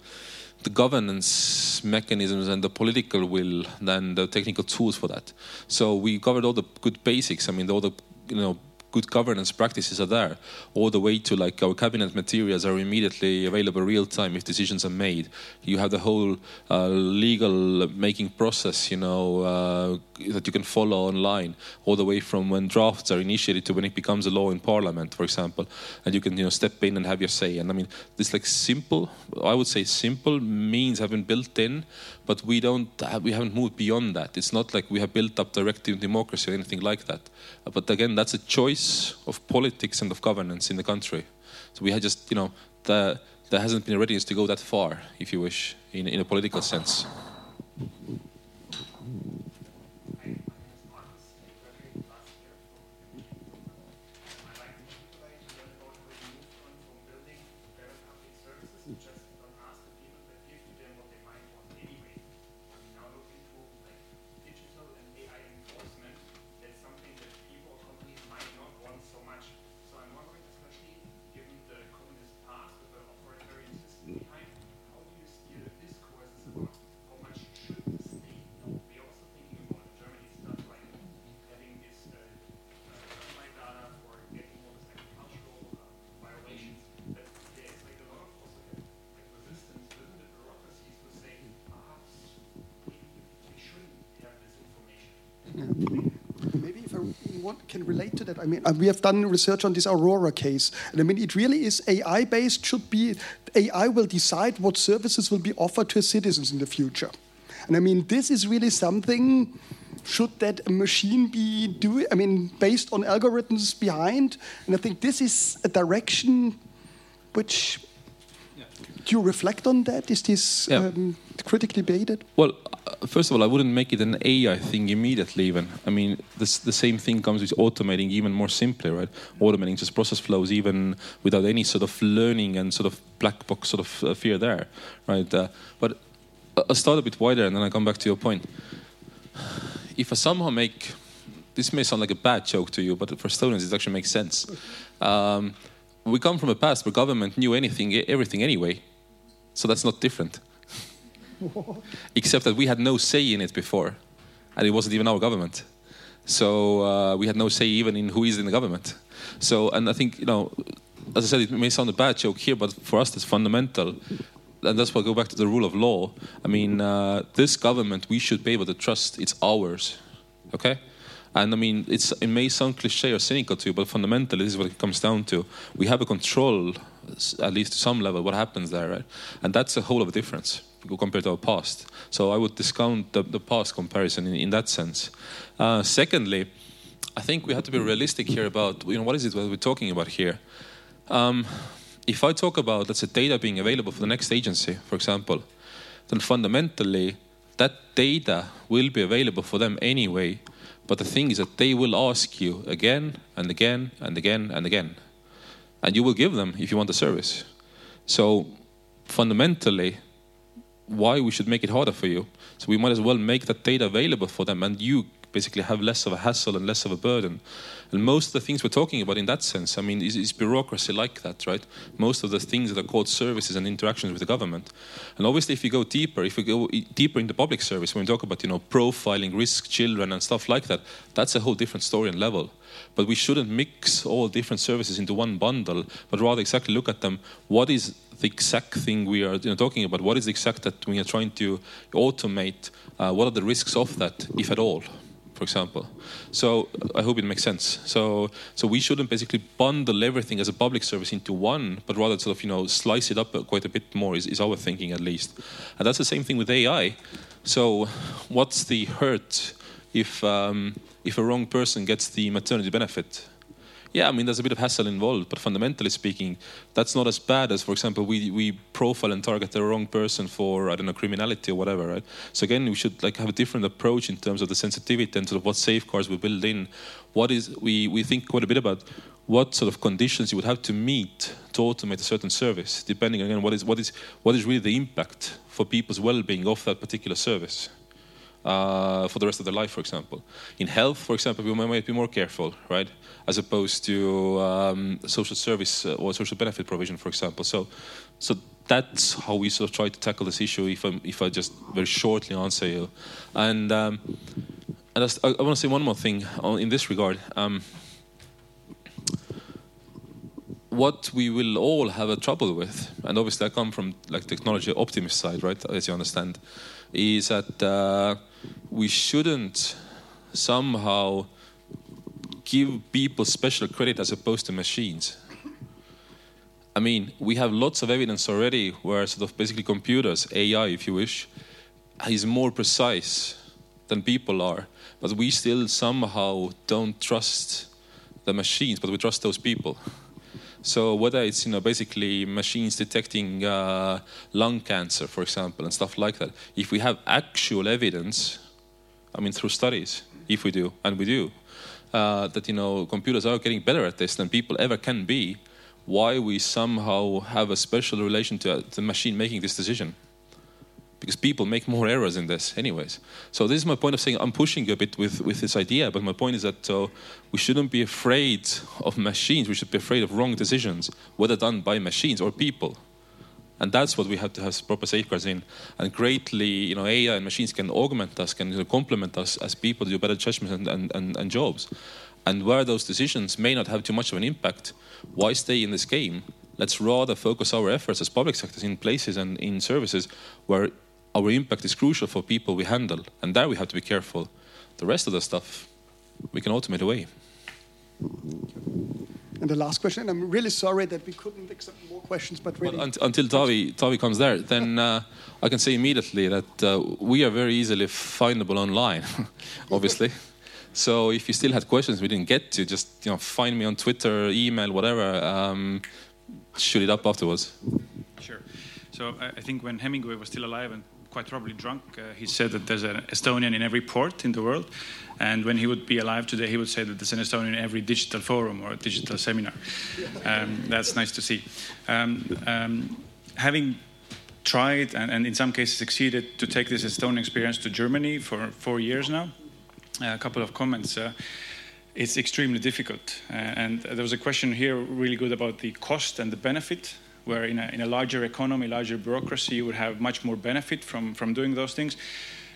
the governance mechanisms and the political will than the technical tools for that. So we covered all the good basics. I mean, all the you know good governance practices are there, all the way to like our cabinet materials are immediately available real time if decisions are made. You have the whole uh, legal making process, you know, uh, that you can follow online, all the way from when drafts are initiated to when it becomes a law in parliament, for example, and you can you know step in and have your say. And I mean, this like simple, I would say simple means have been built in, but we don't we haven't moved beyond that. It's not like we have built up directive democracy or anything like that. But again, that's a choice of politics and of governance in the country. So we had just you know the, there hasn't been a readiness to go that far, if you wish, in, in a political sense. I mean, uh, we have done research on this Aurora case, and I mean, it really is AI based. Should be AI will decide what services will be offered to citizens in the future, and I mean, this is really something. Should that machine be doing? I mean, based on algorithms behind, and I think this is a direction which. Do you reflect on that? Is this Yeah. um, critically debated? Well, uh, first of all, I wouldn't make it an AI thing immediately. Even I mean, this, the same thing comes with automating even more simply, right? Automating just process flows even without any sort of learning and sort of black box sort of uh, fear there, right? Uh, but I- I'll start a bit wider and then I come back to your point. If I somehow make this may sound like a bad joke to you, but for Estonians it actually makes sense. Um, we come from a past where government knew anything, everything anyway. So that's not different. Except that we had no say in it before, and it wasn't even our government. So uh, we had no say even in who is in the government. So, and I think, you know, as I said, it may sound a bad joke here, but for us, it's fundamental. And that's why I go back to the rule of law. I mean, uh, this government, we should be able to trust it's ours. Okay? And I mean, it's, it may sound cliche or cynical to you, but fundamentally, this is what it comes down to. We have a control, at least to some level, what happens there, right? And that's a whole of a difference compared to our past. So I would discount the, the past comparison in, in that sense. Uh, secondly, I think we have to be realistic here about you know what is it that we're talking about here. Um, if I talk about let's say data being available for the next agency, for example, then fundamentally that data will be available for them anyway. But the thing is that they will ask you again and again and again and again, and you will give them if you want the service. So fundamentally, why we should make it harder for you. So we might as well make that data available for them, and you basically have less of a hassle and less of a burden. And most of the things we're talking about in that sense, I mean, is, is, bureaucracy like that, right? Most of the things that are called services and interactions with the government. And obviously, if you go deeper, if we go deeper into public service, when we talk about, you know, profiling risk children and stuff like that, that's a whole different story and level. But we shouldn't mix all different services into one bundle, but rather exactly look at them. What is the exact thing we are you know, talking about? What is the exact that we are trying to automate? Uh, what are the risks of that, if at all? For example. So I hope it makes sense. So so we shouldn't basically bundle everything as a public service into one, but rather sort of you know slice it up quite a bit more. Is, is our thinking at least, and that's the same thing with AI. So what's the hurt if um, if a wrong person gets the maternity benefit? Yeah, I mean, there's a bit of hassle involved, but fundamentally speaking, that's not as bad as, for example, we, we profile and target the wrong person for, I don't know, criminality or whatever, right? So again, we should like have a different approach in terms of the sensitivity and sort of what safeguards we build in. What is, we, we think quite a bit about what sort of conditions you would have to meet to automate a certain service, depending again what is, what is, what is really the impact for people's well-being of that particular service. Uh, for the rest of their life, for example. In health, for example, we might be more careful, right? as opposed to um, social service uh, or social benefit provision, for example. So, so that's how we sort of try to tackle this issue. If I if I just very shortly answer you, and um, and I, I want to say one more thing in this regard. Um, what we will all have a trouble with, and obviously I come from like technology optimist side, right? As you understand, is that uh, we shouldn't somehow give people special credit as opposed to machines. I mean, we have lots of evidence already where sort of basically computers, AI if you wish, is more precise than people are, but we still somehow don't trust the machines, but we trust those people. So whether it's you know basically machines detecting uh, lung cancer, for example, and stuff like that, if we have actual evidence, I mean through studies, if we do, and we do, uh, that you know computers are getting better at this than people ever can be, why we somehow have a special relation to the machine making this decision. Because people make more errors in this, anyways. So this is my point of saying I'm pushing you a bit with, with this idea, but my point is that uh, we shouldn't be afraid of machines. We should be afraid of wrong decisions, whether done by machines or people. And that's what we have to have proper safeguards in. And greatly, you know, AI and machines can augment us, can you know, complement us as people to do better judgments and, and, and, and jobs. And where those decisions may not have too much of an impact, why stay in this game? Let's rather focus our efforts as public sectors in places and in services where our impact is crucial for people we handle. And there we have to be careful. The rest of the stuff, we can automate away. And the last question, and I'm really sorry that we couldn't accept more questions, but really. Well, until Taavi, Taavi comes there, then uh, I can say immediately that uh, we are very easily findable online, <laughs> obviously. <laughs> so if you still had questions we didn't get to, just you know, find me on Twitter, email, whatever. Um, shoot it up afterwards. Sure. So I think when Hemingway was still alive and quite probably drunk. Uh, he said that there's an Estonian in every port in the world. And when he would be alive today, he would say that there's an Estonian in every digital forum or digital seminar. Um, that's nice to see. Um, um, having tried and, and, in some cases succeeded to take this Estonian experience to Germany for four years now, uh, a couple of comments. Uh, it's extremely difficult. Uh, and there was a question here really good about the cost and the benefit where in a, in a larger economy, larger bureaucracy, you would have much more benefit from, from doing those things.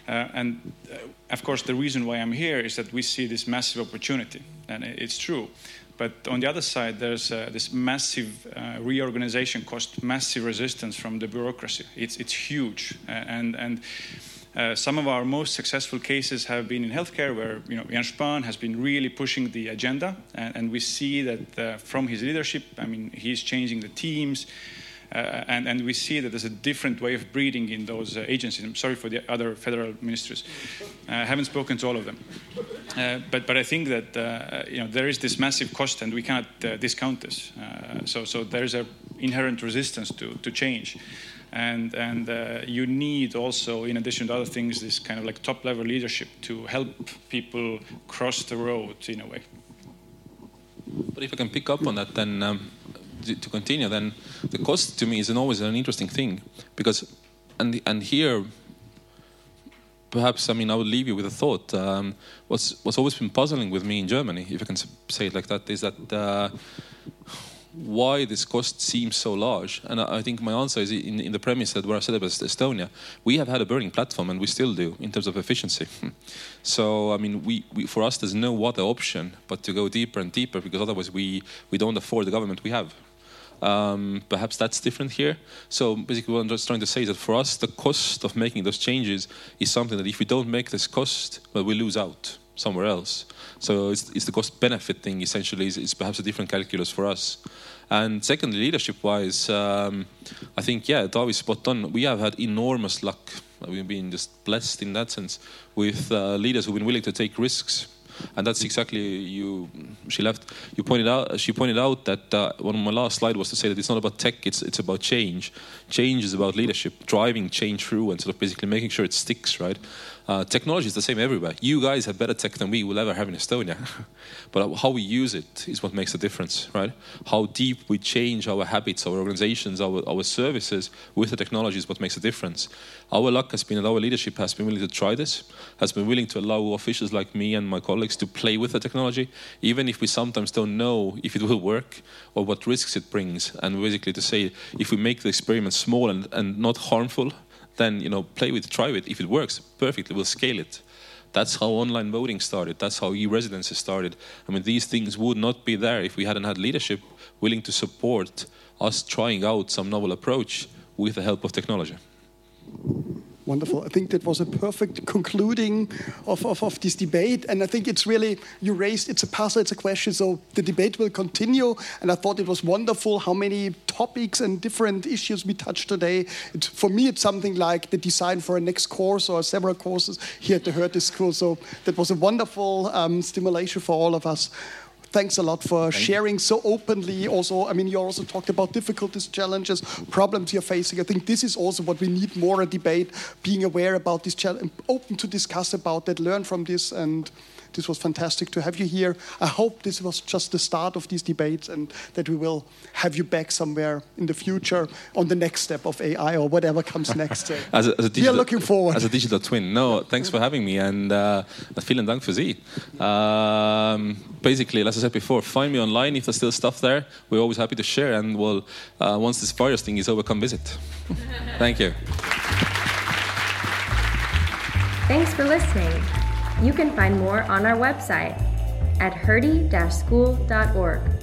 Uh, and uh, of course, the reason why I'm here is that we see this massive opportunity, and it's true. But on the other side, there's uh, this massive uh, reorganization cost, massive resistance from the bureaucracy. It's, it's huge. Uh, and, and uh, some of our most successful cases have been in healthcare, where you know Jens Spahn has been really pushing the agenda, and, and we see that uh, from his leadership. I mean, he's changing the teams. Uh, and, and, we see that there's a different way of breeding in those uh, agencies. I'm sorry for the other federal ministers. Uh, I haven't spoken to all of them. But, but I think that you know, there is this massive cost and we cannot discount this. so, so there's an inherent resistance to, to change. And, and you need also, in addition to other things, this kind of like top level leadership to help people cross the road in a way. But if I can pick up on that, then um, to continue, then the cost to me is always an interesting thing because, and and here, perhaps I mean I would leave you with a thought. Um, what's what's always been puzzling with me in Germany, if I can say it like that, is that. Uh, why this cost seems so large. And I think my answer is in, in the premise that where I said about Estonia, we have had a burning platform and we still do in terms of efficiency. <laughs> so, I mean, we, we, for us, there's no other option but to go deeper and deeper because otherwise we, we don't afford the government we have. Um, perhaps that's different here. So basically, what I'm just trying to say is that for us, the cost of making those changes is something that if we don't make this cost, well, we lose out somewhere else. So it's, it's the cost benefit thing essentially is, is, perhaps a different calculus for us. And secondly, leadership wise, um, I think, yeah, Taavi's spot on. We have had enormous luck. We've been just blessed in that sense with uh, leaders who've been willing to take risks and that's exactly you. She left. You pointed out. She pointed out that uh, one of my last slide was to say that it's not about tech. It's it's about change. Change is about leadership, driving change through, and sort of basically making sure it sticks. Right. Uh, technology is the same everywhere. You guys have better tech than we will ever have in Estonia, <laughs> but how we use it is what makes the difference, right? How deep we change our habits, our organizations, our, our services with the technology is what makes a difference. Our luck has been that our leadership has been willing to try this, has been willing to allow officials like me and my colleagues to play with the technology, even if we sometimes don't know if it will work or what risks it brings. And basically to say, if we make the experiment small and, and not harmful, then you know play with, try it. If it works perfectly, we'll scale it. That's how online voting started. That's how e-residency started. I mean, these things would not be there if we hadn't had leadership willing to support us trying out some novel approach with the help of technology. Wonderful. I think that was a perfect concluding of, of, of, this debate. And I think it's really, you raised, it's a puzzle, it's a question. So the debate will continue. And I thought it was wonderful how many topics and different issues we touched today. For me, it's something like the design for a next course or several courses here at the Hertie School. So that was a wonderful um, stimulation for all of us thanks a lot for Thank sharing you. so openly. Also, I mean, you also talked about difficulties, challenges, problems you're facing. I think this is also what we need more a debate, being aware about this challenge, open to discuss about that, learn from this, and this was fantastic to have you here. I hope this was just the start of these debates and that we will have you back somewhere in the future on the next step of AI or whatever comes next. <laughs> as a, as a digital, we are looking forward. As a digital twin. No, thanks for having me and uh, vielen Dank für Sie. Um, basically, as I said before, find me online if there's still stuff there. We're always happy to share and we'll, uh, once this virus thing is over, come visit. <laughs> Thank you. Thanks for listening. You can find more on our website at hertie-school.org.